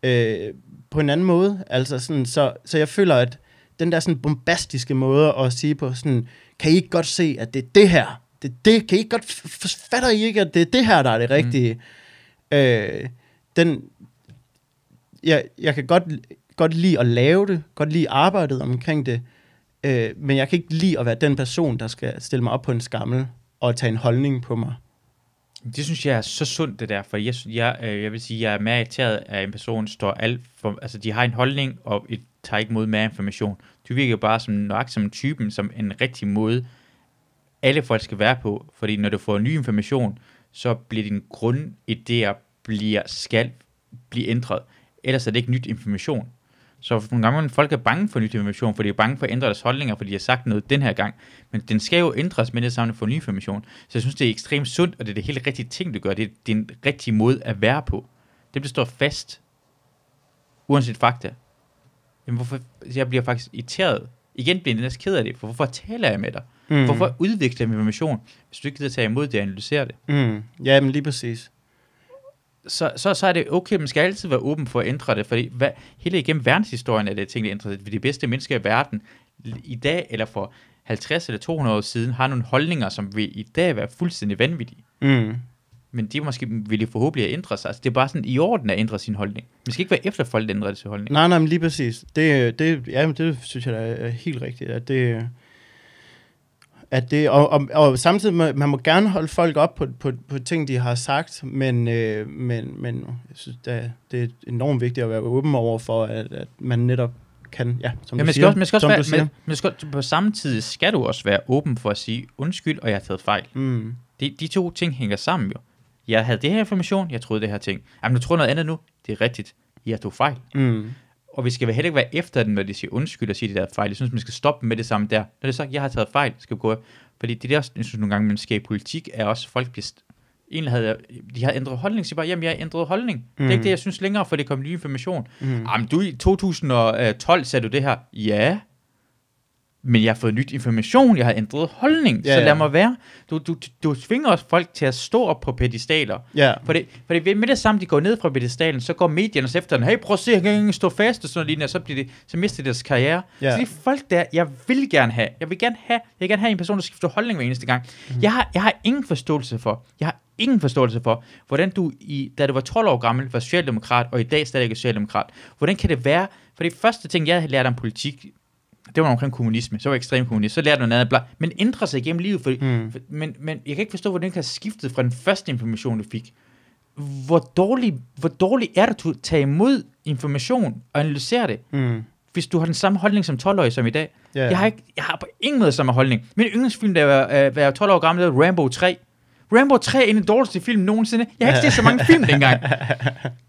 øh, på en anden måde. Altså sådan, så, så jeg føler, at den der sådan bombastiske måde at sige på sådan, kan I ikke godt se, at det er det her? Det, det, kan I ikke godt, fatter I ikke, at det er det her, der er det rigtige? Mm. Øh, den, jeg, jeg kan godt, godt lide at lave det, godt lide arbejdet omkring det, øh, men jeg kan ikke lide at være den person, der skal stille mig op på en skammel og tage en holdning på mig. Det synes jeg er så sundt, det der, for jeg, jeg, øh, jeg vil sige, jeg er mere irriteret af en person, står alt for, altså de har en holdning, og et, tager ikke mod mere information. Du virker jo bare som nok som typen, som en rigtig måde, alle folk skal være på, fordi når du får ny information, så bliver din grundidéer bliver, skal blive ændret. Ellers er det ikke nyt information. Så nogle gange folk er bange for nyt information, fordi de er bange for at ændre deres holdninger, fordi de har sagt noget den her gang. Men den skal jo ændres med det samme for ny information. Så jeg synes, det er ekstremt sundt, og det er det helt rigtige ting, du gør. Det er din rigtige måde at være på. Det består fast, uanset fakta. Jamen hvorfor, jeg bliver faktisk irriteret. Igen bliver jeg næsten ked af det, for hvorfor taler jeg med dig? Mm. Hvorfor udvikler jeg information, hvis du ikke gider tage imod det og analysere det? Mm. Ja, men lige præcis. Så, så, så er det okay, man skal altid være åben for at ændre det, fordi hvad, hele igennem verdenshistorien er det ting, der ændrer det. De bedste mennesker i verden i dag, eller for 50 eller 200 år siden, har nogle holdninger, som vil i dag være fuldstændig vanvittige. Mm. Men de måske vil forhåbentlig ændre sig. Altså, det er bare sådan i orden at ændre sin holdning. Man skal ikke være efter folk, der ændrer til holdning. Nej, nej, men lige præcis. Det, det, ja, det synes jeg da er helt rigtigt, at det... At det og, og, og samtidig, må, man må gerne holde folk op på, på, på ting, de har sagt, men, øh, men, men jeg synes, det, det er enormt vigtigt at være åben over for, at, at man netop kan, ja, som Ja, du siger, også, man skal også som være, du man, man skal, på samme tid skal du også være åben for at sige, undskyld, og jeg har taget fejl. Mm. De, de to ting hænger sammen jo. Jeg havde det her information, jeg troede det her ting. Jamen, du tror noget andet nu. Det er rigtigt. Jeg tog fejl. Mm. Og vi skal heller ikke være efter den, når de siger undskyld og siger, det der er fejl. Jeg synes, man skal stoppe med det samme der. Når det er sagt, jeg har taget fejl, skal vi gå. Fordi det der, jeg synes nogle gange, man sker politik, er også, folk bliver egentlig havde, de har ændret holdning, siger bare, jamen jeg har ændret holdning. Mm. Det er ikke det, jeg synes længere, for det kom ny information. Mm. Jamen du, i 2012 sagde du det her. Ja, men jeg har fået nyt information, jeg har ændret holdning, Ja, så ja. lad mig være. Du, du, du tvinger også folk til at stå op på pedestaler. Ja, For det, for det med det samme, de går ned fra pedestalen, så går medierne efter den, hey, prøv at se, jeg kan ikke stå fast, og sådan noget lignende, og så, bliver det, så mister de deres karriere. Ja. Så de folk der, jeg vil gerne have, jeg vil gerne have, jeg vil gerne have en person, der skifter holdning hver eneste gang. Mm. Jeg, har, jeg har ingen forståelse for, jeg har ingen forståelse for, hvordan du, i, da du var 12 år gammel, var socialdemokrat, og i dag stadig er socialdemokrat. Hvordan kan det være, for det første ting, jeg lærte om politik, det var omkring kommunisme, så var ekstrem kommunist, så lærte jeg noget andet, bla, men ændrer sig igennem livet, fordi, Mm. for, men, men jeg kan ikke forstå, hvordan det kan have skiftet fra den første information, du fik. Hvor dårlig, hvor dårlig er det, at du tager imod information og analyserer det, mm. hvis du har den samme holdning som 12-årig som i dag? Ja. Jeg, har ikke, jeg har på ingen måde samme holdning. Min yndlingsfilm, da jeg var, øh, var 12 år gammel, var Rambo 3. Rambo 3 er en af de dårligste film nogensinde. Jeg har ikke set så mange film dengang.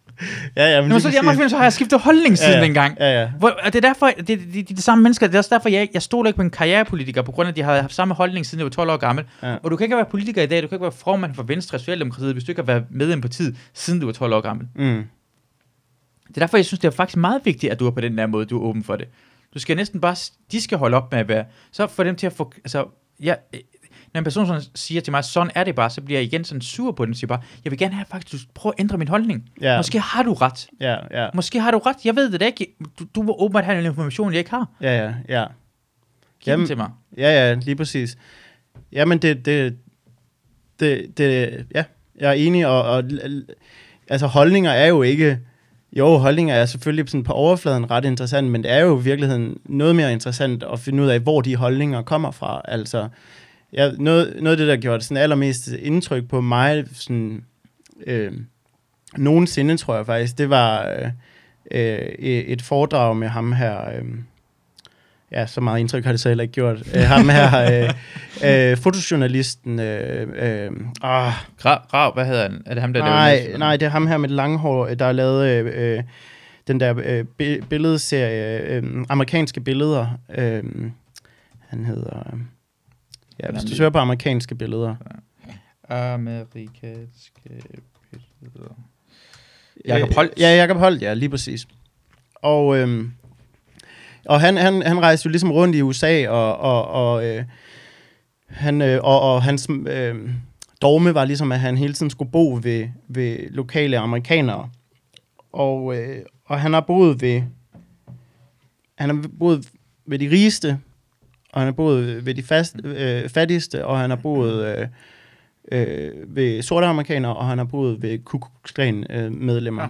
Ja, ja, men lige så præcis. film, så har jeg skiftet holdning siden ja, ja. dengang. Ja, ja. Hvor, og det er derfor, det, det, det, de samme mennesker, det er også derfor, jeg, jeg stoler ikke på en karrierepolitiker, på grund af, at de har haft samme holdning, siden jeg var 12 år gammel. Ja. Og du kan ikke være politiker i dag, du kan ikke være formand for Venstre og Socialdemokratiet, hvis du ikke har været med i en partiet, siden du var 12 år gammel. Mm. Det er derfor, jeg synes, det er faktisk meget vigtigt, at du er på den der måde, du er åben for det. Du skal næsten bare, de skal holde op med at være, så få dem til at få, altså, jeg, når en person sådan siger til mig, sådan er det bare, så bliver jeg igen sådan sur på den, og siger bare, jeg vil gerne have faktisk, du prøver at ændre min holdning. Ja. Måske har du ret. Ja, ja, Måske har du ret. Jeg ved det da ikke. Du, du må åbenbart have en information, jeg ikke har. ja, ja, ja. Giv Jamen- den til mig. Ja, ja, lige præcis. Jamen, det, det, det, det ja, jeg er enig, og, og altså holdninger er jo ikke, jo, holdninger er selvfølgelig sådan på overfladen ret interessant, men det er jo i virkeligheden noget mere interessant at finde ud af, hvor de holdninger kommer fra. Altså, ja, noget, noget af det, der gjorde sådan allermest indtryk på mig, sådan, øh, nogensinde, tror jeg faktisk, det var øh, øh, et foredrag med ham her, øh, ja, så meget indtryk har det så heller ikke gjort. Øh, ham her, øh, øh, fotojournalisten, øh, øh, ah, Grav, Grav, hvad hedder han? Er det ham, der nej, laver nej, det er ham her med det lange hår, der har lavet øh, øh, den der øh, bi- billedserie, øh, amerikanske billeder. Øh, han hedder... Øh, ja, hvis du søger på amerikanske billeder. Amerikanske billeder. Jakob Øh, Holdt. Ja, Jakob Holt, ja, lige præcis. Og, øhm, og han, han, han rejste jo ligesom rundt i USA, og, og, og, øh, han, øh, og, og hans øh, dogme var ligesom, at han hele tiden skulle bo ved, ved lokale amerikanere. Og, øh, og han har boet ved han har boet ved de rigeste, og han har boet ved de fast, øh, fattigste, og han har boet øh, øh, ved sorte amerikanere, og han har boet ved Ku Klux Klan øh, medlemmer. Ja.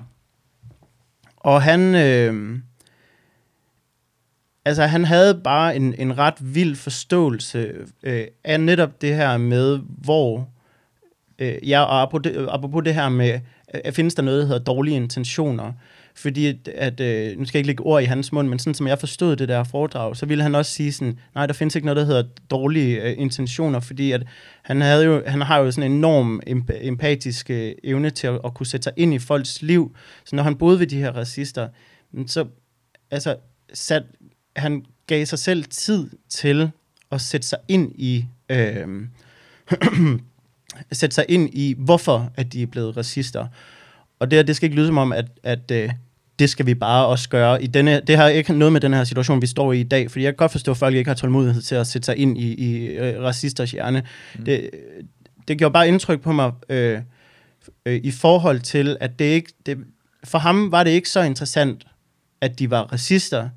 Og han, øh, altså han havde bare en, en ret vild forståelse øh, af netop det her med, hvor, øh, ja, og apropos det, apropos det her med, at findes der noget, der hedder dårlige intentioner, fordi at, at øh, nu skal jeg ikke lægge ord i hans mund, men sådan som jeg forstod det der foredrag, så ville han også sige sådan, nej, der findes ikke noget, der hedder dårlige øh, intentioner, fordi at han, havde jo, han har jo sådan en enorm emp- empatisk øh, evne til at, at kunne sætte sig ind i folks liv. Så når han boede ved de her racister, så altså, sat, han gav sig selv tid til at sætte sig ind i øh, sætte sig ind i, hvorfor at de er blevet racister. Og det, her, det skal ikke lyde som om, at, at at det skal vi bare også gøre. I denne, det har ikke noget med den her situation, vi står i i dag, fordi jeg kan godt forstå, at folk ikke har tålmodighed til at sætte sig ind i, i øh, racisters hjerne. Mm. Det, det gjorde bare indtryk på mig øh, øh, i forhold til, at det ikke... Det, for ham var det ikke så interessant, at de var racister.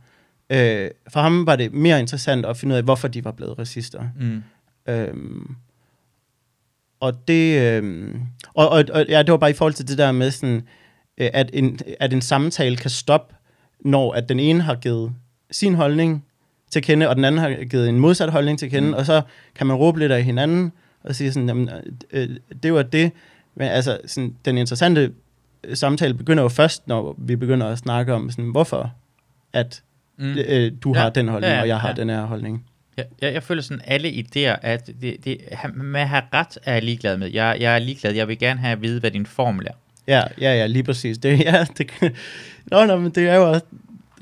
Øh, for ham var det mere interessant at finde ud af, hvorfor de var blevet racister. Mm. Øhm, og det, øhm, og, og, og ja, det var bare i forhold til det der med sådan, øh, at en, at en samtale kan stoppe, når at den ene har givet sin holdning til kende, og den anden har givet en modsat holdning til kende, mm. og så kan man råbe lidt af hinanden, og sige sådan, jamen, øh, det var det, men altså, sådan, den interessante øh, samtale begynder jo først, når vi begynder at snakke om, sådan, hvorfor at Mm. øh, du Ja. har den holdning, Ja, ja, og jeg har ja. den her holdning. Jeg, jeg, jeg føler sådan, alle idéer, at det, det, at have ret er jeg ligeglad med. Jeg, jeg er ligeglad. Jeg vil gerne have at vide, hvad din formel er. Ja, ja, ja, lige præcis. Det, ja, det, nå, nå, men det er jo også,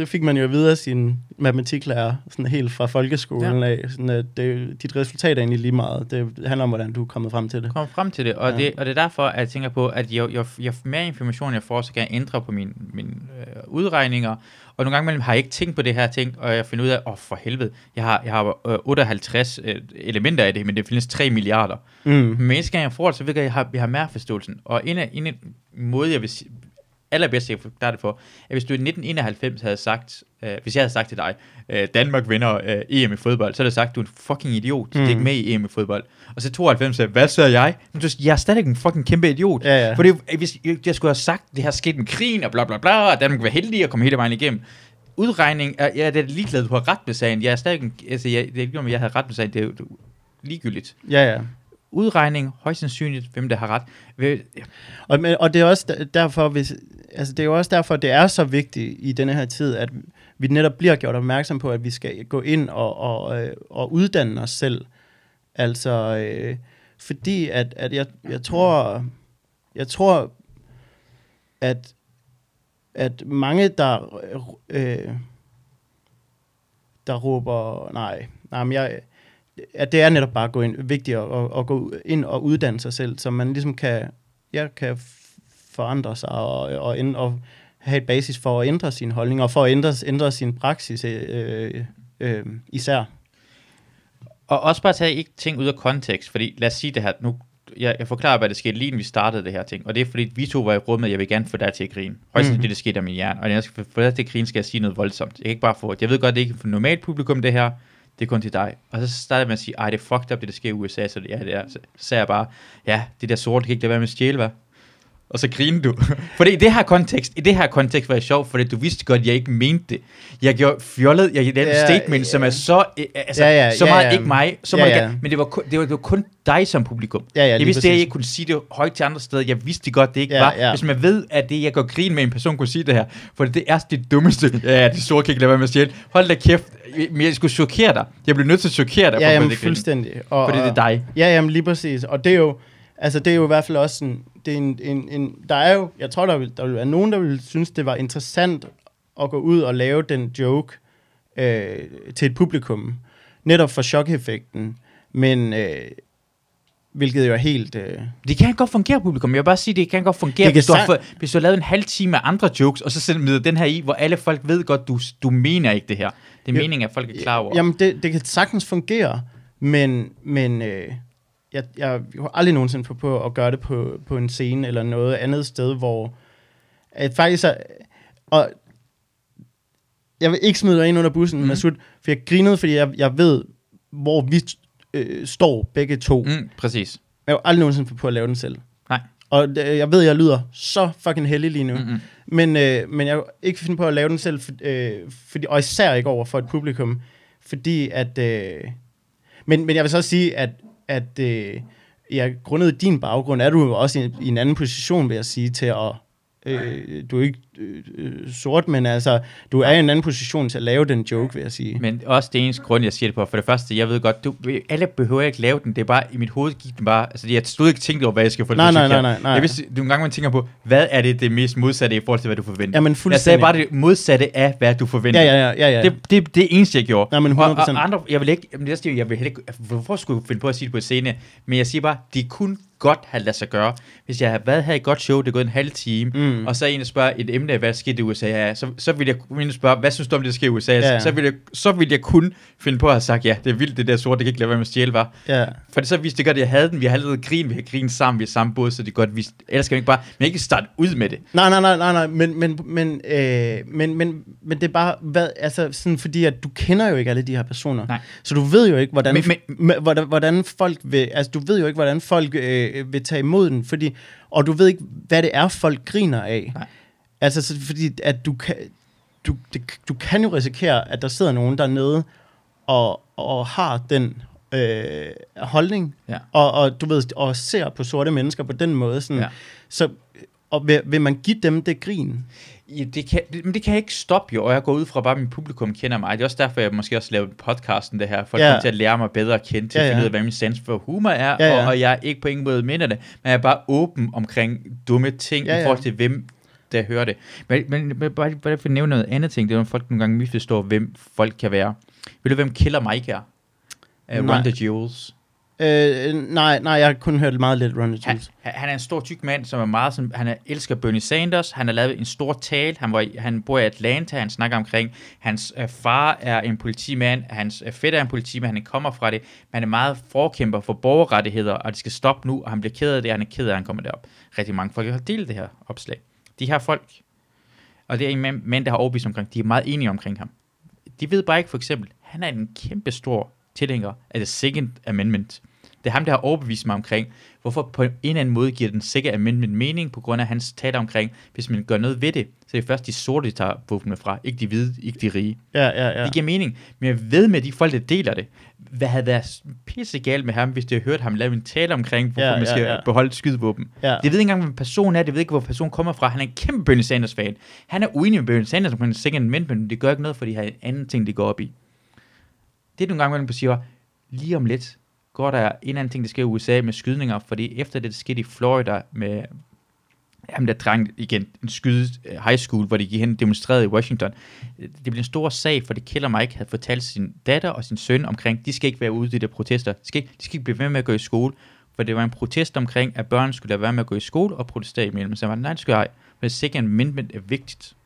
det fik man jo at vide af sin matematiklærer, sådan helt fra folkeskolen ja. af, sådan at det, dit resultat er egentlig lige meget. Det handler om, hvordan du er kommet frem til det. Kom frem til det, og, ja. det, og det er derfor, at jeg tænker på, at jo, jo, jo mere information jeg får, så kan jeg ændre på mine, mine øh, udregninger. Og nogle gange imellem har jeg ikke tænkt på det her ting, og jeg finder ud af, åh oh, for helvede, jeg har, jeg har øh, 58 øh, elementer af det, men det findes 3 milliarder. Mm. Men næste gang jeg får det, så ved jeg, at jeg har, jeg har mere forståelsen. Og en, af, en, af måde, jeg vil sige, allerbedst, jeg kan forklare det for, at hvis du i 1991 havde sagt, øh, hvis jeg havde sagt til dig, øh, Danmark vinder øh, EM i fodbold, så havde jeg sagt, du er en fucking idiot, Mm. mm. ikke med i EM i fodbold. Og så 92 sagde, hvad er jeg? Men du, jeg er stadig en fucking kæmpe idiot. Ja, ja. For det, er jo- hvis jeg skulle have sagt, det har sket med krigen, og bla bla bla, og Danmark var heldig at komme hele vejen igennem. Udregning, er, ja, det er ligeglad, du har ret med sagen. Jeg er stadig, en- altså, jeg, det er ikke, om jeg havde ret med sagen, det er det er jo ligegyldigt. Ja, ja. Udregning, højst sandsynligt, hvem der har ret. Vil- Og, men, og det er også derfor, hvis, altså det er jo også derfor, det er så vigtigt i denne her tid, at vi netop bliver gjort opmærksom på, at vi skal gå ind og, og, øh, og uddanne os selv. Altså, øh, fordi at, at jeg, jeg tror, jeg tror, at, at mange, der, øh, der råber, nej, nej, men jeg, at det er netop bare at gå ind, vigtigt at, at, at gå ind og uddanne sig selv, så man ligesom kan, jeg kan forandre sig og, og, ind, og have et basis for at ændre sine holdninger, og for at ændre, ændre sin praksis øh, øh, især. Og også bare tage ikke ting ud af kontekst, fordi lad os sige det her, nu, jeg, jeg forklarer, hvad der skete lige inden vi startede det her ting, og det er fordi, vi to var i rummet, jeg vil gerne få dig til at grine. Højst Mhm. mm. det, der skete af min hjerne, og når jeg skal få dig til at grine, skal jeg sige noget voldsomt. Jeg kan ikke bare få, jeg ved godt, det er ikke for normalt publikum det her, det er kun til dig. Og så starter man med at sige, ej, det er fucked up, det der sker i USA, så det, ja, det er. Så sagde jeg bare, ja, det der sorte kan ikke lade være med at stjæle, hvad? Og så griner du. fordi i det her kontekst, i det her kontekst var det sjovt, fordi du vidste godt, at jeg ikke mente det. Jeg gjorde fjollet, jeg lavede Ja, ja, statement, ja. som er så, øh, altså, Ja, ja, så ja, meget ja. ikke mig, så Ja, meget ja. ikke, men det var, kun, det, var, det var kun dig som publikum. Ja, ja, jeg vidste, at jeg præcis. ikke kunne sige det højt til andre steder. Jeg vidste godt, det ikke Ja, var. ja. Hvis man ved, at det, jeg går grin med en person, kunne sige det her. For det er det dummeste. Ja, det store kan ikke lade være med at stjæle. Hold da kæft. Men jeg skulle chokere dig. Jeg blev nødt til at chokere dig. for Ja, få jamen, fuldstændig. Og, Fordi det er dig. Ja, jamen lige præcis. Og det er jo, altså det er jo i hvert fald også sådan, det er en, en, en der er jo, jeg tror, der vil, der vil være nogen, der vil synes, det var interessant at gå ud og lave den joke øh, til et publikum. Netop for chok-effekten. Men, øh, hvilket jo er helt... Øh, Det kan godt fungere, publikum. Jeg vil bare sige, det kan godt fungere, Det kan hvis, du har, hvis du har lavet en halv time med andre jokes, og så smider den her i, hvor alle folk ved godt, du, du mener ikke det her. Det er Jo, meningen, at folk er klar over. Jamen, det, det kan sagtens fungere, men, men øh, jeg, jeg har aldrig nogensinde på, på at gøre det på, på en scene eller noget andet sted, hvor at faktisk er, og jeg vil ikke smide dig ind under bussen, mm. Masud, for jeg grinede, fordi jeg, jeg ved, hvor vi øh, står begge to. Mm. Præcis. Jeg har aldrig nogensinde på at lave den selv. Nej. Og øh, jeg ved, jeg lyder så fucking heldig lige nu. Mm-mm. Men, øh, men jeg ikke finde på at lave den selv, for, øh, fordi, og især ikke over for et publikum, fordi at... Øh, men, men jeg vil så sige, at, at øh, ja, grundet din baggrund, er du jo også i, i en anden position, vil jeg sige, til at... Øh, du er ikke øh, øh, sort, men altså, du er i en anden position til at lave den joke, vil jeg sige. Men også det eneste grund, jeg siger det på. For det første, jeg ved godt, du, alle behøver ikke lave den. Det er bare, i mit hoved gik den bare... Altså, jeg stod ikke tænkt over, hvad jeg skal få det Nej, nej, nej, nej, nej. Jeg vidste, nogle gange man tænker på, hvad er det det mest modsatte i forhold til, hvad du forventer? Jamen, jeg sagde bare det modsatte af, hvad du forventer. Ja, ja, ja, ja, ja. Det, det, det er eneste, jeg gjorde. Nej, men og, 100%. og andre, jeg vil ikke, jamen, det er det, jeg vil ikke, altså, hvorfor skulle jeg finde på at sige det på scene? Men jeg siger bare, de kunne godt have ladet sig gøre. Hvis jeg havde været her i godt show, det er gået en halv time, Mm. og så en, der spørger et emne, hvad skete i USA, ja, så, så vil jeg kunne spørge, hvad synes du om det, der sker i USA? Ja, ja. Så, vil jeg, så vil jeg kun finde på at have sagt, ja, det er vildt, det der sort, det kan ikke lade være med at stjæle, var. ja. For det så viste det godt, at jeg havde den, vi har allerede grin, vi har grinet sammen, vi er samme båd, så det godt vist. Ellers skal vi ikke bare, men ikke starte ud med det. Nej, nej, nej, nej, nej, men, men, men, øh, men, men, men det er bare, hvad, altså sådan, fordi at du kender jo ikke alle de her personer. Nej. Så du ved jo ikke, hvordan, Men- men, hvordan, hvordan folk vil, altså du ved jo ikke, hvordan folk øh, vil tage imod den, fordi, og du ved ikke, hvad det er, folk griner af. Nej. Altså, så, fordi at du kan, du, det, du kan jo risikere, at der sidder nogen dernede og, og har den øh, holdning, Ja. og, og du ved, og ser på sorte mennesker på den måde, sådan, Ja. så og vil, vil man give dem det grin? Ja, det kan, det, men det kan jeg ikke stoppe jo, og jeg går ud fra bare, at min publikum kender mig. Det er også derfor, jeg måske også lavede podcasten det her, for at Ja. komme til at lære mig bedre at kende, til Ja, at ja. finde ud af, hvad min sans for humor er, Ja, ja. Og, og jeg er ikke på ingen måde minder det, men jeg er bare åben omkring dumme ting, Ja, i ja. forhold til hvem der hører det. Men, men, men bare, bare for at nævne noget andet ting, det er, når folk nogle gange misforstår, hvem folk kan være. Ved du, hvem Killer Mike er? Uh. Run the Jewels. Øh, nej, nej, jeg har kun hørt meget lidt Ronald Han, Jules. han er en stor tyk mand, som er meget sådan, han er, elsker Bernie Sanders, han har lavet en stor tale, han, var, han bor i Atlanta, han snakker omkring, hans øh, far er en politimand, hans øh, fætter er en politimand, han kommer fra det, men han er meget forkæmper for borgerrettigheder, og det skal stoppe nu, og han bliver ked af det, og han er ked af, at han kommer derop. Rigtig mange folk har delt det her opslag. De her folk, og det er en mand, der har overbevist omkring, de er meget enige omkring ham. De ved bare ikke, for eksempel, han er en kæmpe stor tilhænger af The Second Amendment. Det er ham, der har overbevist mig omkring, hvorfor på en eller anden måde giver den Second Amendment mening, på grund af hans taler omkring, hvis man gør noget ved det, så er det først de sorte, de tager våbnene fra, ikke de hvide, ikke de rige. Ja, ja, ja. Det giver mening, men jeg ved med de folk, der deler det, hvad havde været pisse galt med ham, hvis de havde hørt ham lave en tale omkring, hvorfor Ja, man skal ja. beholde skydevåben. ja. Det ved ikke engang, hvem personen er, det ved ikke, hvor personen kommer fra. Han er en kæmpe Bernie Sanders-fan. Han er uenig med Bernie Sanders omkring Second Amendment, men det gør ikke noget, for de har en anden ting, de går op i. Det er nogle gange, man siger, lige om lidt går der en anden ting, der sker i USA med skydninger, fordi efter det, der skete i Florida med ham der dreng, igen, en skyde øh, high school, hvor de gik hen og demonstrerede i Washington. Det blev en stor sag, for det Killer Mike havde fortalt sin datter og sin søn omkring, de skal ikke være ude i de der protester. De skal, ikke, de skal ikke blive ved med at gå i skole, for det var en protest omkring, at børn skulle lade være med at gå i skole og protestere imellem. Så jeg var, nej, det skal jeg. Men Second Amendment er vigtigt.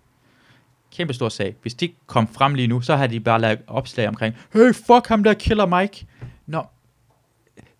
Kæmpe stor sag. Hvis de kom frem lige nu, så har de bare lavet opslag omkring, hey, fuck ham der Killer Mike. Nå,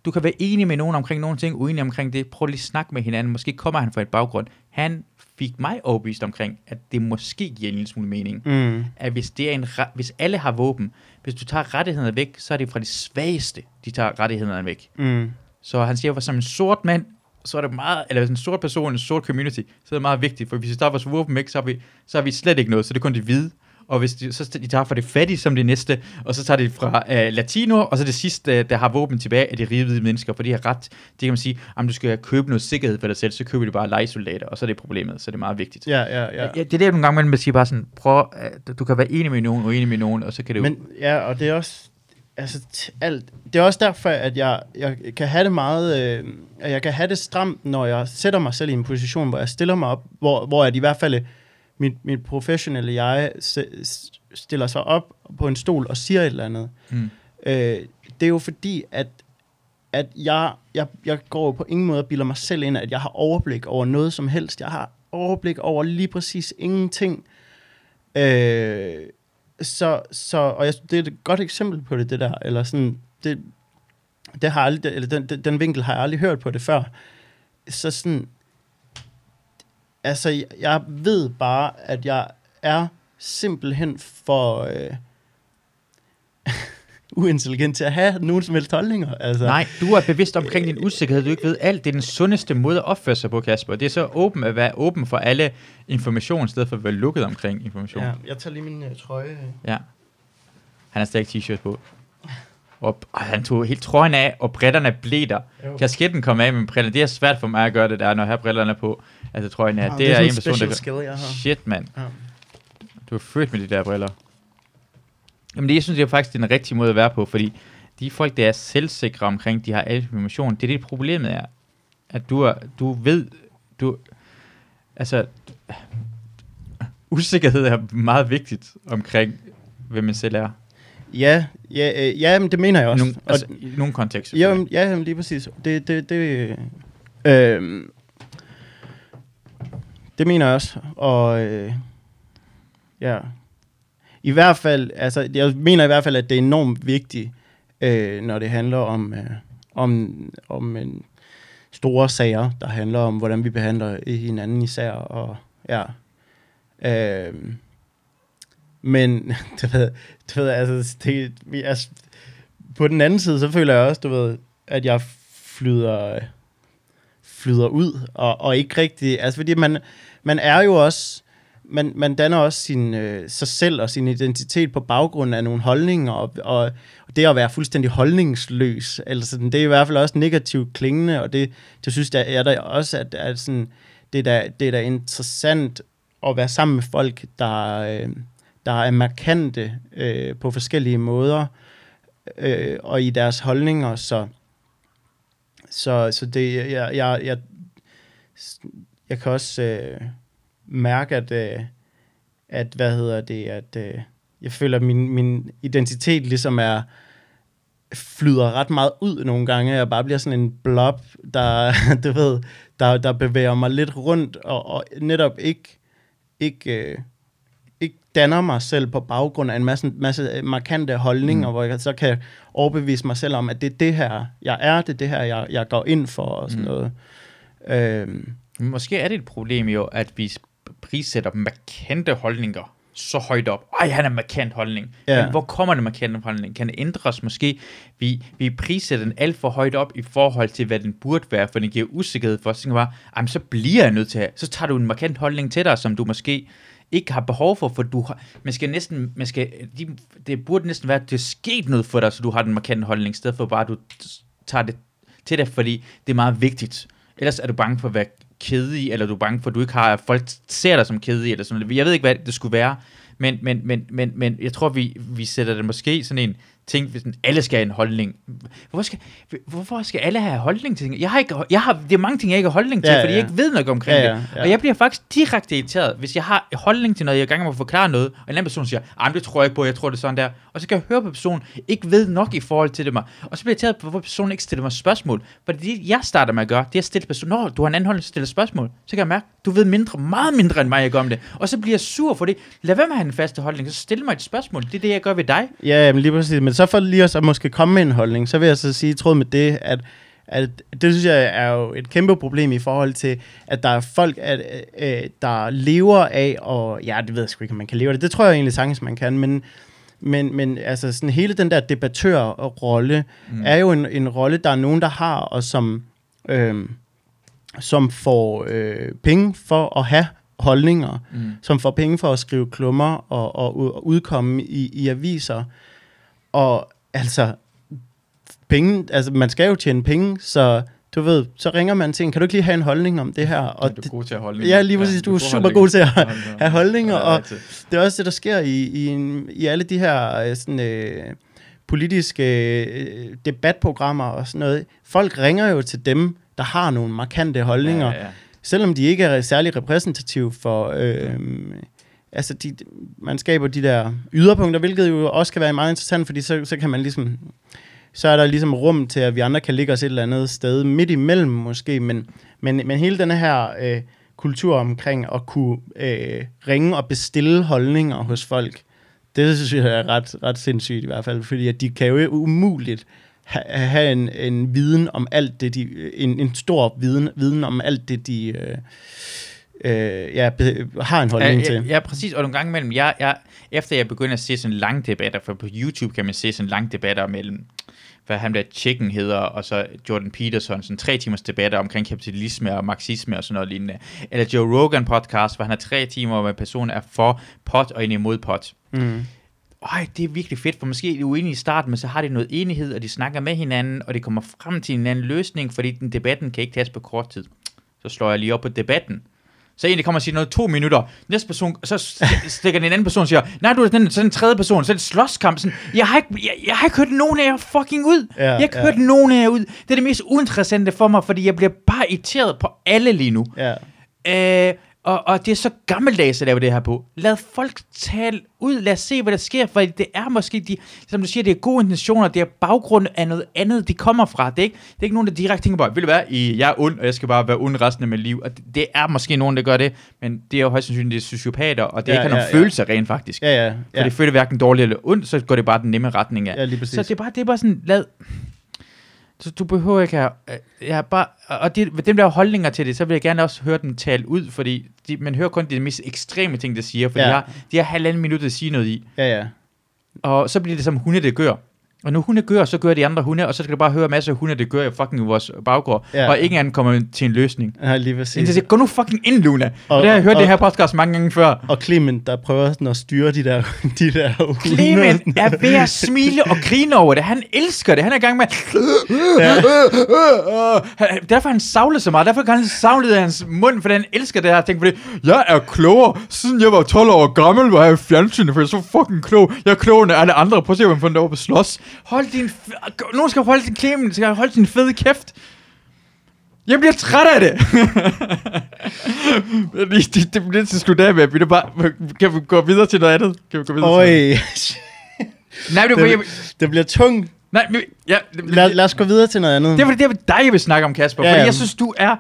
du kan være enig med nogen omkring nogle ting, uenig omkring det. Prøv lige at snakke med hinanden. Måske kommer han fra et baggrund. Han fik mig overbevist omkring, at det måske giver en lille smule mening. Mm. At hvis, det er en, hvis alle har våben, hvis du tager rettighederne væk, så er det fra de svageste, de tager rettighederne væk. Mm. Så han siger, at som en sort mand, så er det meget, eller hvis en sort person, en sort community, så er det meget vigtigt, for hvis vi tager vores våben væk, så har vi, så har vi slet ikke noget, så det er kun de hvide. Og hvis de, så de tager fra det fattige som det næste, og så tager de fra uh, latino, og så det sidste, uh, der har våben tilbage, er de rige mennesker, for de har ret. Det kan man sige, om du skal købe noget sikkerhed for dig selv, så køber de bare legesoldater, og så er det problemet, så det er meget vigtigt. Ja, ja, ja. Ja, det er det, nogle gange, man siger bare sådan, prøv, uh, du kan være enig med nogen, uenig med nogen, og så kan det jo... Men ja, og det er også altså alt. Det er også derfor at jeg jeg kan have det meget øh, at jeg kan have det stramt når jeg sætter mig selv i en position hvor jeg stiller mig op hvor hvor at i hvert fald mit mit professionelle jeg stiller sig op på en stol og siger et eller andet. Mm. Øh, det er jo fordi at at jeg, jeg, jeg går på ingen måde og bilder mig selv ind, at jeg har overblik over noget som helst. Jeg har overblik over lige præcis ingenting. Øh, så, så, og jeg, det er et godt eksempel på det, det der, eller sådan, det, det har aldrig, eller den, den, den vinkel har jeg aldrig hørt på det før. Så sådan, altså, jeg, ved bare, at jeg er simpelthen for øh, uintelligent til at have nogen som helst holdninger. Altså. Nej, du er bevidst omkring din usikkerhed, du ikke ved alt. Det er den sundeste måde at opføre sig på, Kasper. Det er så åben at være åben for alle information, i stedet for at være lukket omkring information. Ja, jeg tager lige min uh, trøje. ja. Han har stadig t-shirt på. Og, og han tog helt trøjen af, og brillerne blev der. Jo. Kasketten kom af med brillerne. Det er svært for mig at gøre det der, når jeg har brillerne på. Altså trøjen af. Ja, det, er, sådan en person, der skill, jeg har. Shit, mand. Ja. Du er født med de der briller. Jamen det, jeg synes, det er faktisk den rigtige måde at være på, fordi de folk, der er selvsikre omkring, de har al information, det er det, problemet er. At du, er, du ved, du, altså, usikkerhed er meget vigtigt omkring, hvem man selv er. Ja, ja, øh, ja men det mener jeg også. nogle, Og- altså, i nogle kontekster. Ja, jamen, ja, jamen, lige præcis. Det, det, det, øh, det mener jeg også. Og øh, ja, i hvert fald, altså, jeg mener i hvert fald, at det er enormt vigtigt, øh, når det handler om, øh, om, om en store sager, der handler om, hvordan vi behandler hinanden især. Og, ja. Øh, men, du ved, du ved altså, det, vi, altså, på den anden side, så føler jeg også, du ved, at jeg flyder, flyder ud, og, og ikke rigtig, altså fordi man, man er jo også, man, man danner også sin, øh, sig selv og sin identitet på baggrund af nogle holdninger, og, og, og det at være fuldstændig holdningsløs, altså det er i hvert fald også negativt klingende, og det, det synes jeg er der også, at, at sådan, det, er da, det er da interessant at være sammen med folk, der, øh, der er markante øh, på forskellige måder, øh, og i deres holdninger, så så, så det, jeg, jeg, jeg, jeg kan også øh, mærke, at, øh, at, hvad hedder det, at øh, jeg føler, at min, min identitet ligesom er, flyder ret meget ud nogle gange. Jeg bare bliver sådan en blob, der, du ved, der, der bevæger mig lidt rundt, og, og netop ikke, ikke, øh, ikke danner mig selv på baggrund af en masse, masse markante holdninger, mm. hvor jeg så kan overbevise mig selv om, at det er det her, jeg er, det er det her, jeg, jeg går ind for, og sådan Mm. noget. Øhm, Måske er det et problem jo, at vi prissætter markante holdninger så højt op. Ej, han er markant holdning. Ja. Men hvor kommer den markante holdning? Kan det ændres måske? Vi, vi prissætter den alt for højt op i forhold til, hvad den burde være, for den giver usikkerhed for os. Så bare, "Ej, men så bliver jeg nødt til at... Så tager du en markant holdning til dig, som du måske ikke har behov for, for du har, man skal næsten, man skal, de, det burde næsten være, at det er sket noget for dig, så du har den markante holdning, i stedet for bare, at du tager det til dig, fordi det er meget vigtigt. Ellers er du bange for at være kedelig, eller du er bange for, at du ikke har, at folk ser dig som kedelig, eller sådan noget. Jeg ved ikke, hvad det skulle være, men, men, men, men, men jeg tror, vi, vi sætter det måske sådan en ting, hvis alle skal have en holdning. Hvorfor skal, hvorfor skal alle have holdning til ting? Jeg har ikke, jeg har, det er mange ting, jeg ikke har holdning til, Ja, fordi ja. jeg ikke ved noget omkring Ja, ja, det. ja. Og jeg bliver faktisk direkte irriteret, hvis jeg har holdning til noget, jeg er i gang med at forklare noget, og en anden person siger, ah, men det tror jeg ikke på, jeg tror det er sådan der. Og så kan jeg høre på personen, ikke ved nok i forhold til det mig. Og så bliver jeg irriteret på, hvorfor personen ikke stiller mig spørgsmål. For det, jeg starter med at gøre, det er at stille personen, når du har en anden holdning, stiller spørgsmål. Så kan jeg mærke, du ved mindre, meget mindre end mig, jeg gør om det. Og så bliver jeg sur for det. Lad være med at have en faste holdning, så stil mig et spørgsmål. Det er det, jeg gør ved dig. Ja, jamen lige præcis. Men så for lige også at måske komme med en holdning, så vil jeg så sige i tråd med det, at, at det synes jeg er jo et kæmpe problem i forhold til, at der er folk, at, øh, der lever af, og ja, det ved jeg sgu ikke, om man kan leve af det. Det tror jeg egentlig sagtens, man kan, men, men, men altså sådan hele den der debattørrolle, mm. er jo en, en rolle, der er nogen, der har, og som, øh, som får øh, penge for at have holdninger, Mm. som får penge for at skrive klummer og, og, og udkomme i, i aviser. Og altså, penge, altså man skal jo tjene penge, så du ved, så ringer man til en, kan du ikke lige have en holdning om det her? Og Og du er god til at holde ja, lige præcis, du er super god til at have holdninger, og det er også det, der sker i, i, en, i alle de her øh, sådan, øh, politiske øh, debatprogrammer og sådan noget. Folk ringer jo til dem, der har nogle markante holdninger, Ja, ja. selvom de ikke er særlig repræsentative for... Øh, altså, de, man skaber de der yderpunkter, hvilket jo også kan være meget interessant, fordi så, så kan man ligesom så er der ligesom rum til, at vi andre kan ligge os et eller andet sted midt imellem måske, men, men, men hele den her øh, kultur omkring at kunne øh, ringe og bestille holdninger hos folk, det synes jeg er ret, ret sindssygt i hvert fald, fordi at de kan jo umuligt ha- have en, en viden om alt det, de, en, en stor viden, viden om alt det, de øh, øh, be, har en holdning ja, til. Ja, ja, præcis. Og nogle gange imellem, jeg, jeg, efter jeg begynder at se sådan lange debatter, for på YouTube kan man se sådan lange debatter mellem, hvad han der Chicken hedder, og så Jordan Peterson, sådan tre timers debatter omkring kapitalisme og marxisme og sådan noget lignende. Eller Joe Rogan podcast, hvor han har tre timer, hvor personen er for pot og en imod pot. Mm. Øj, det er virkelig fedt, for måske er de uenige i starten, men så har de noget enighed, og de snakker med hinanden, og det kommer frem til en anden løsning, fordi den debatten kan ikke tages på kort tid. Så slår jeg lige op på debatten. Så en, der kommer og siger noget to minutter. Næste person, så stikker den en anden person og siger, nej, du er den, så den tredje person, så er det slåskamp. Sådan, jeg, har ikke, jeg, jeg har ikke hørt nogen af jer fucking ud. Ja, jeg har ikke ja. hørt nogen af jer ud. Det er det mest uinteressante for mig, fordi jeg bliver bare irriteret på alle lige nu. Ja. Øh, og, og det er så gammeldags at lave det her på. Lad folk tale ud. Lad os se, hvad der sker. For det er måske, de, som du siger, det er gode intentioner. Det er baggrund af noget andet, de kommer fra. Det er ikke, det er ikke nogen, der direkte tænker på, vil det være, I, jeg er ond, og jeg skal bare være ond resten af mit liv. Og det, det er måske nogen, der gør det. Men det er jo højst sandsynligt, det er sociopater, og det Ja, ikke har nogen ja, ja. følelser rent faktisk. Ja, ja. For ja. det føler hverken dårligt eller ondt, så går det bare den nemme retning af. Ja, lige præcis. Så det er bare, det er bare sådan, lad... Så du behøver ikke have... øh, Jeg har bare, og det, dem der holdninger til det, så vil jeg gerne også høre dem tale ud, fordi de, man hører kun de mest ekstreme ting, der siger, for Ja. de, har, de har halvanden minut at sige noget i. Ja, ja. Og så bliver det som hunde, det gør. Og når hunde gør, så gør de andre hunde, og så skal du bare høre masser af hunde, det gør i fucking i vores baggård. Ja. Og ingen af dem kommer til en løsning. Ja, lige præcis. jeg siger, gå nu fucking ind, Luna. Og, Og- det har jeg hørt og- det her podcast mange gange før. Og Clement, der prøver sådan at styre de der, de der hunde. Clement er ved at smile og grine over det. Han elsker det. Han er i gang med... Ja. Derfor han savlet så meget. Derfor kan han savle i hans mund, fordi han elsker det her ting. Fordi jeg er klogere. Siden jeg var 12 år gammel, var jeg i fjernsynet, for jeg er så fucking klog. Jeg er klogere end alle andre. Prøv at se, fandt over på slås. Hold din... F- Nogen skal holde din Clement. Skal holde din fede kæft. Jeg bliver træt af det. det, det, det bliver til slut af med. Vi er bare, kan vi gå videre til noget andet? Kan vi gå videre til Øj, Nej, det, var, jeg, det, det bliver tungt. nej, men- ja, Lad, lad os gå videre til noget andet. det er fordi, det er dig, jeg vil snakke om, Kasper. Ja, fordi ja. jeg synes, du er...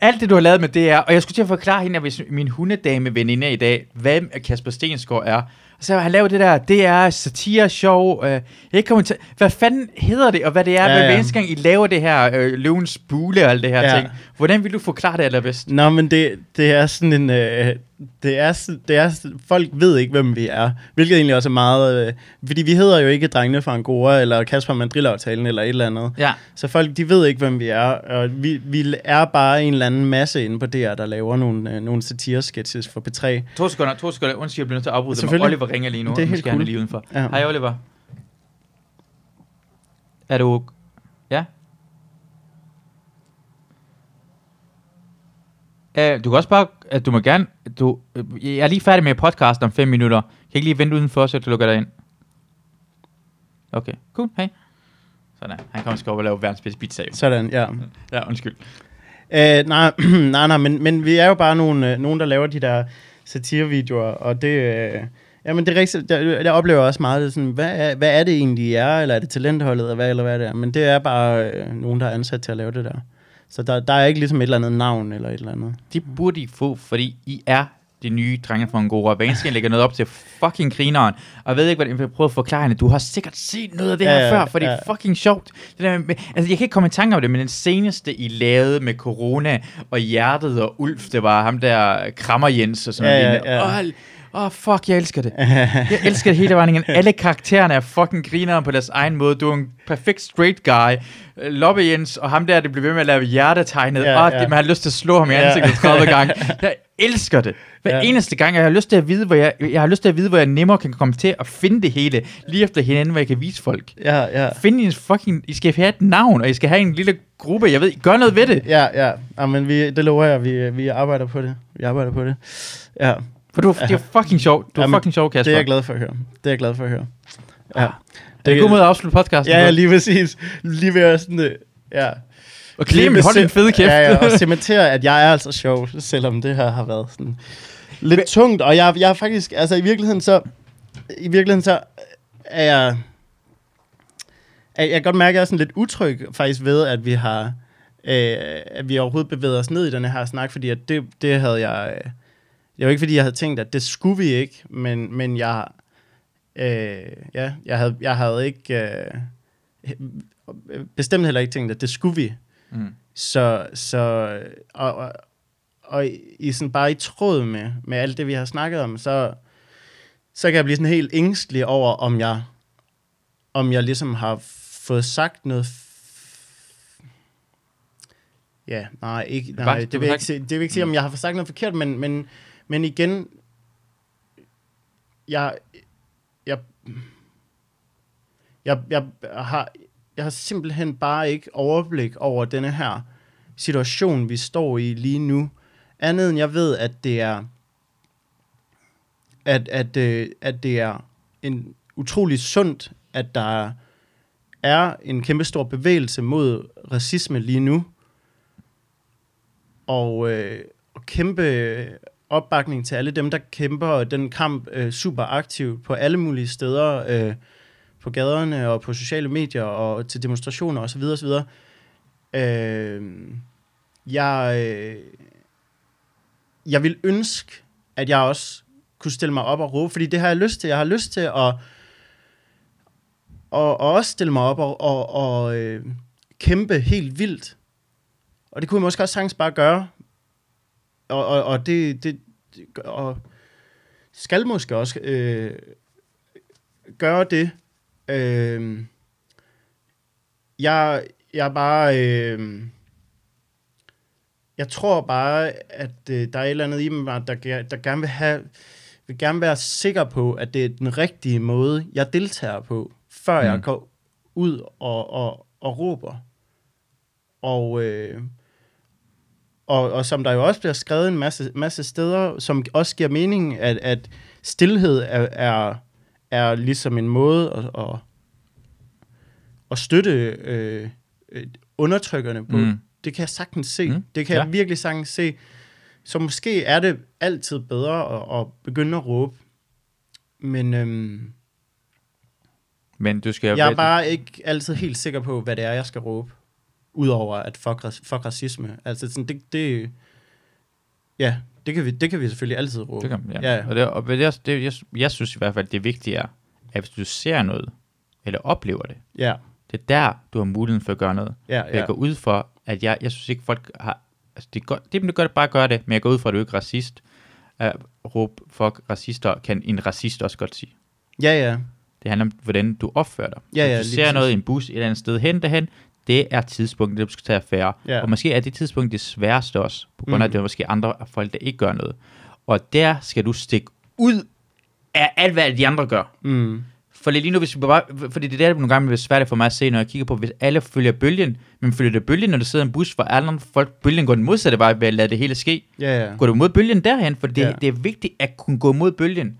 Alt det, du har lavet med det er... Og jeg skulle til at forklare hende, at hvis min hundedame veninde i dag, hvem Kasper Stensgaard er. Så han lavet det der, det er satire-show. Øh, jeg ikke kommer til, hvad fanden hedder det, og hvad det er, Ja, ja, hver eneste gang, I laver det her øh, løvens bule og alt det her ja. ting. Hvordan vil du forklare det allerbedst? Nå, men det, det er sådan en... Øh, det er, det er, folk ved ikke, hvem vi er. Hvilket egentlig også er meget... Øh, fordi vi hedder jo ikke Drengene fra Angora, eller Kasper Mandrillaftalen, eller et eller andet. Ja. Så folk, de ved ikke, hvem vi er. Og vi, vi er bare en eller anden masse inde på DR, der laver nogle, øh, nogle satire-sketches for P3. To sekunder, to sekunder. Undskyld, jeg bliver nødt til at afbryde dig. Oliver ringer lige nu. Det er helt cool. lige udenfor. Ja. Hej, Oliver. Er du... Uh, du kan også bare... Uh, du må gerne... Du, uh, jeg er lige færdig med podcasten om 5 minutter. Kan jeg ikke lige vente udenfor, så du lukker dig ind? Okay, cool. Hej. Sådan, han kommer skal op og lave verdens bedste pizza. Jo. Sådan, ja. Ja, undskyld. Øh, nej, nej, nej, men, men vi er jo bare nogle, øh, nogen, der laver de der satirevideoer, og det... Øh, jamen, det er rigtigt. Jeg, jeg oplever også meget, det sådan, hvad er, hvad er det egentlig, I er, eller er det talentholdet, eller hvad, eller hvad det er? Men det er bare øh, nogen, der er ansat til at lave det der. Så der, der er ikke ligesom et eller andet navn, eller et eller andet. Det burde I få, fordi I er det nye drenge fra Angora. Gang lægger noget op til fucking grineren. Og jeg ved ikke, hvad jeg vil prøve at forklare hende. Du har sikkert set noget af det Ja, her ja, før, for det er ja. fucking sjovt. Det der med, altså, jeg kan ikke komme i tanke om det, men den seneste, I lavede med corona og hjertet og Ulf, det var ham der Krammer Jens og sådan Ja, noget. ja, ja. Åh, Åh, oh, fuck, jeg elsker det. Jeg elsker det hele vejen igen. Alle karaktererne er fucking grineren på deres egen måde. Du er en perfekt straight guy. Lobbe Jens og ham der, det bliver ved med at lave hjertetegnet. Ja, og ja. det, man har lyst til at slå ham i ansigtet 30 gange. Jeg elsker det. Hver ja. eneste gang, jeg har lyst til at vide, hvor jeg, jeg har lyst til at vide, hvor jeg nemmere kan komme til at finde det hele, lige efter hinanden, hvor jeg kan vise folk. Ja, ja. Find en fucking, I skal have et navn, og I skal have en lille gruppe, jeg ved, gør noget ved det. Ja, ja. ja men vi, det lover jeg, vi, vi arbejder på det. Vi arbejder på det. Ja, For du, det er fucking sjovt. Du er Jamen, fucking sjov, Kasper. det er jeg glad for at høre. Det er jeg glad for at høre. Ja. Er det en god måde at afslutte podcasten Ja, ja, lige præcis. Lige ved at sådan, øh, ja. Og Clement, hold din fede kæft. Ja, ja, og cementere, at jeg er altså sjov, selvom det her har været sådan lidt tungt. Og jeg, jeg er faktisk, altså i virkeligheden så, i virkeligheden så er jeg, jeg kan godt mærke, at jeg er sådan lidt utryg faktisk ved, at vi har, øh, at vi overhovedet bevæger os ned i den her snak, fordi at det, det havde jeg, øh, det var ikke fordi, jeg havde tænkt, at det skulle vi ikke, men, men jeg, øh, ja, jeg havde, jeg havde ikke, øh, bestemt heller ikke tænkt, at det skulle vi. Mm. Så, så og, og, og i sådan bare i tråd med, med alt det, vi har snakket om, så, så kan jeg blive sådan helt ængstelig over, om jeg, om jeg ligesom har fået sagt noget... Ja, nej, ikke, nej det, vil jeg ikke, sige, det vil jeg ikke sige, om jeg har fået sagt noget forkert, men, men, men igen, jeg, jeg, jeg, jeg, har, jeg har simpelthen bare ikke overblik over denne her situation, vi står i lige nu. Andet end jeg ved, at det er, at, at, øh, at det er en utrolig sundt, at der er en kæmpe stor bevægelse mod racisme lige nu. Og, øh, og kæmpe opbakning til alle dem, der kæmper den kamp øh, super aktivt på alle mulige steder, øh, på gaderne og på sociale medier og til demonstrationer osv. osv. Øh, jeg, øh, jeg vil ønske, at jeg også kunne stille mig op og råbe, fordi det har jeg lyst til. Jeg har lyst til at og, og også stille mig op og, og, og øh, kæmpe helt vildt. Og det kunne jeg måske også sagtens bare gøre. Og, og, og det, det, og skal måske også øh, gøre det. Øh, jeg, jeg er bare... Øh, jeg tror bare, at øh, der er et eller andet i mig, der, der gerne vil have vil gerne være sikker på, at det er den rigtige måde, jeg deltager på, før mm. jeg går ud og, og, og råber. Og, øh, og, og som der jo også bliver skrevet en masse, masse steder, som også giver mening, at, at stillhed er, er, er ligesom en måde at, at, at støtte øh, øh, undertrykkerne på. Mm. Det kan jeg sagtens se. Mm, det kan ja. jeg virkelig sagtens se. Så måske er det altid bedre at, at begynde at råbe. Men øhm, Men du skal jeg er bare ikke altid helt sikker på, hvad det er, jeg skal råbe. Udover at fuck, fuck racisme. Altså sådan, det, det, ja, det kan, vi, det kan vi selvfølgelig altid råbe. Det kan, man, ja. Ja. Og, det, og det, det, jeg, jeg synes i hvert fald, det vigtige er, at hvis du ser noget, eller oplever det, Ja, det er der, du har muligheden for at gøre noget. ja, Ja. Jeg går ud for, at jeg, jeg synes ikke, folk har... Altså, det godt, det, det gør, bare gør det, men jeg går ud fra, at du ikke er racist. At råbe fuck racister, kan en racist også godt sige. Ja, ja. Det handler om, hvordan du opfører dig. Ja, ja, Hvis du ser præcis. noget i en bus et eller andet sted hen derhen, det er tidspunktet, du skal tage affære. Ja. Og måske er det tidspunkt det sværeste også, på grund af, Mm. at det er måske andre folk, der ikke gør noget. Og der skal du stikke ud af alt, hvad de andre gør. Mm. For lige nu, hvis vi bare, fordi det er der, nogle gange bliver svært for mig at se, når jeg kigger på, hvis alle følger bølgen, men følger det bølgen, når du sidder i en bus, hvor alle andre folk, bølgen går den modsatte vej ved at lade det hele ske. Ja, ja. Går du mod bølgen derhen, for det, ja. det er vigtigt at kunne gå mod bølgen.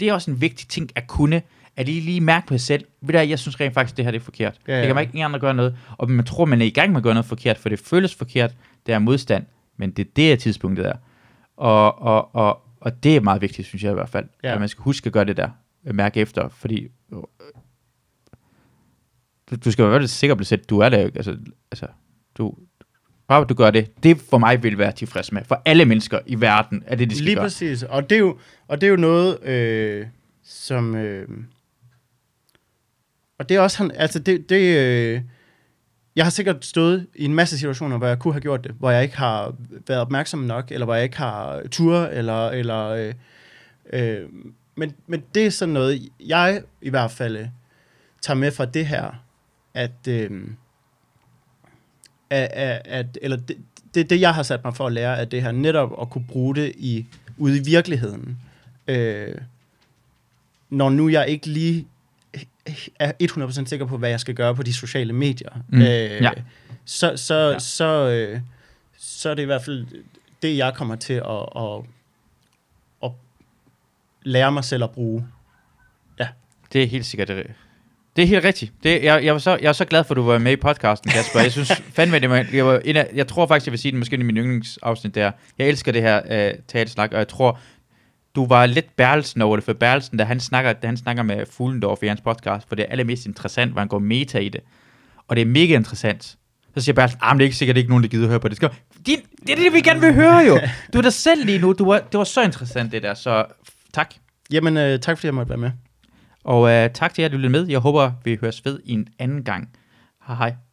Det er også en vigtig ting at kunne, at lige lige mærke på sig selv, ved du jeg synes rent faktisk, det her det er forkert. Ja, Ja. Det kan man ikke ingen andre gøre noget, og man tror, man er i gang med at gøre noget forkert, for det føles forkert, det er modstand, men det er det, er tidspunktet er. Og, og, og, og det er meget vigtigt, synes jeg i hvert fald, Ja. at man skal huske at gøre det der, at mærke efter, fordi øh, du, du skal være lidt sikker på det selv, du er der jo ikke, altså, altså du, bare at du gør det, det for mig vil være tilfreds med, for alle mennesker i verden er det, de skal Lige gøre. præcis. Og det er jo, og det er jo noget, øh, som... Øh, og det er også... han- Altså, det... det øh, jeg har sikkert stået i en masse situationer, hvor jeg kunne have gjort det, hvor jeg ikke har været opmærksom nok, eller hvor jeg ikke har tur, eller... eller øh, øh, men, men det er sådan noget, jeg i hvert fald øh, tager med fra det her, at... Øh, at, at, eller det, det, det, jeg har sat mig for at lære af det her, netop at kunne bruge det i, ude i virkeligheden. Øh, når nu jeg ikke lige er 100% sikker på, hvad jeg skal gøre på de sociale medier. Mm, Øh, ja. Så, så, Ja. ja. så, øh, så er det i hvert fald det, jeg kommer til at, at, at lære mig selv at bruge. Det er helt sikkert det. Det er helt rigtigt. Det, jeg, jeg, var så, jeg er så glad for, at du var med i podcasten, Kasper. Jeg synes fandme, det var, jeg, var en af, jeg tror faktisk, jeg vil sige det måske i min yndlingsafsnit der. Jeg elsker det her uh, talesnak, og jeg tror, du var lidt Berlsen over det, for Berlsen, da han snakker, da han snakker med Fuglendorf i hans podcast, for det er allermest interessant, hvor han går meta i det. Og det er mega interessant. Så siger Berlsen, ah, det er ikke sikkert, det er ikke nogen, der gider høre på det. Skal, Din, det er det, vi gerne vil høre jo. Du er der selv lige nu. Du var, det var så interessant, det der. Så tak. Jamen, øh, tak fordi jeg måtte være med. Og øh, tak til jer, der lyttede med. Jeg håber, vi høres ved en anden gang. Hej hej.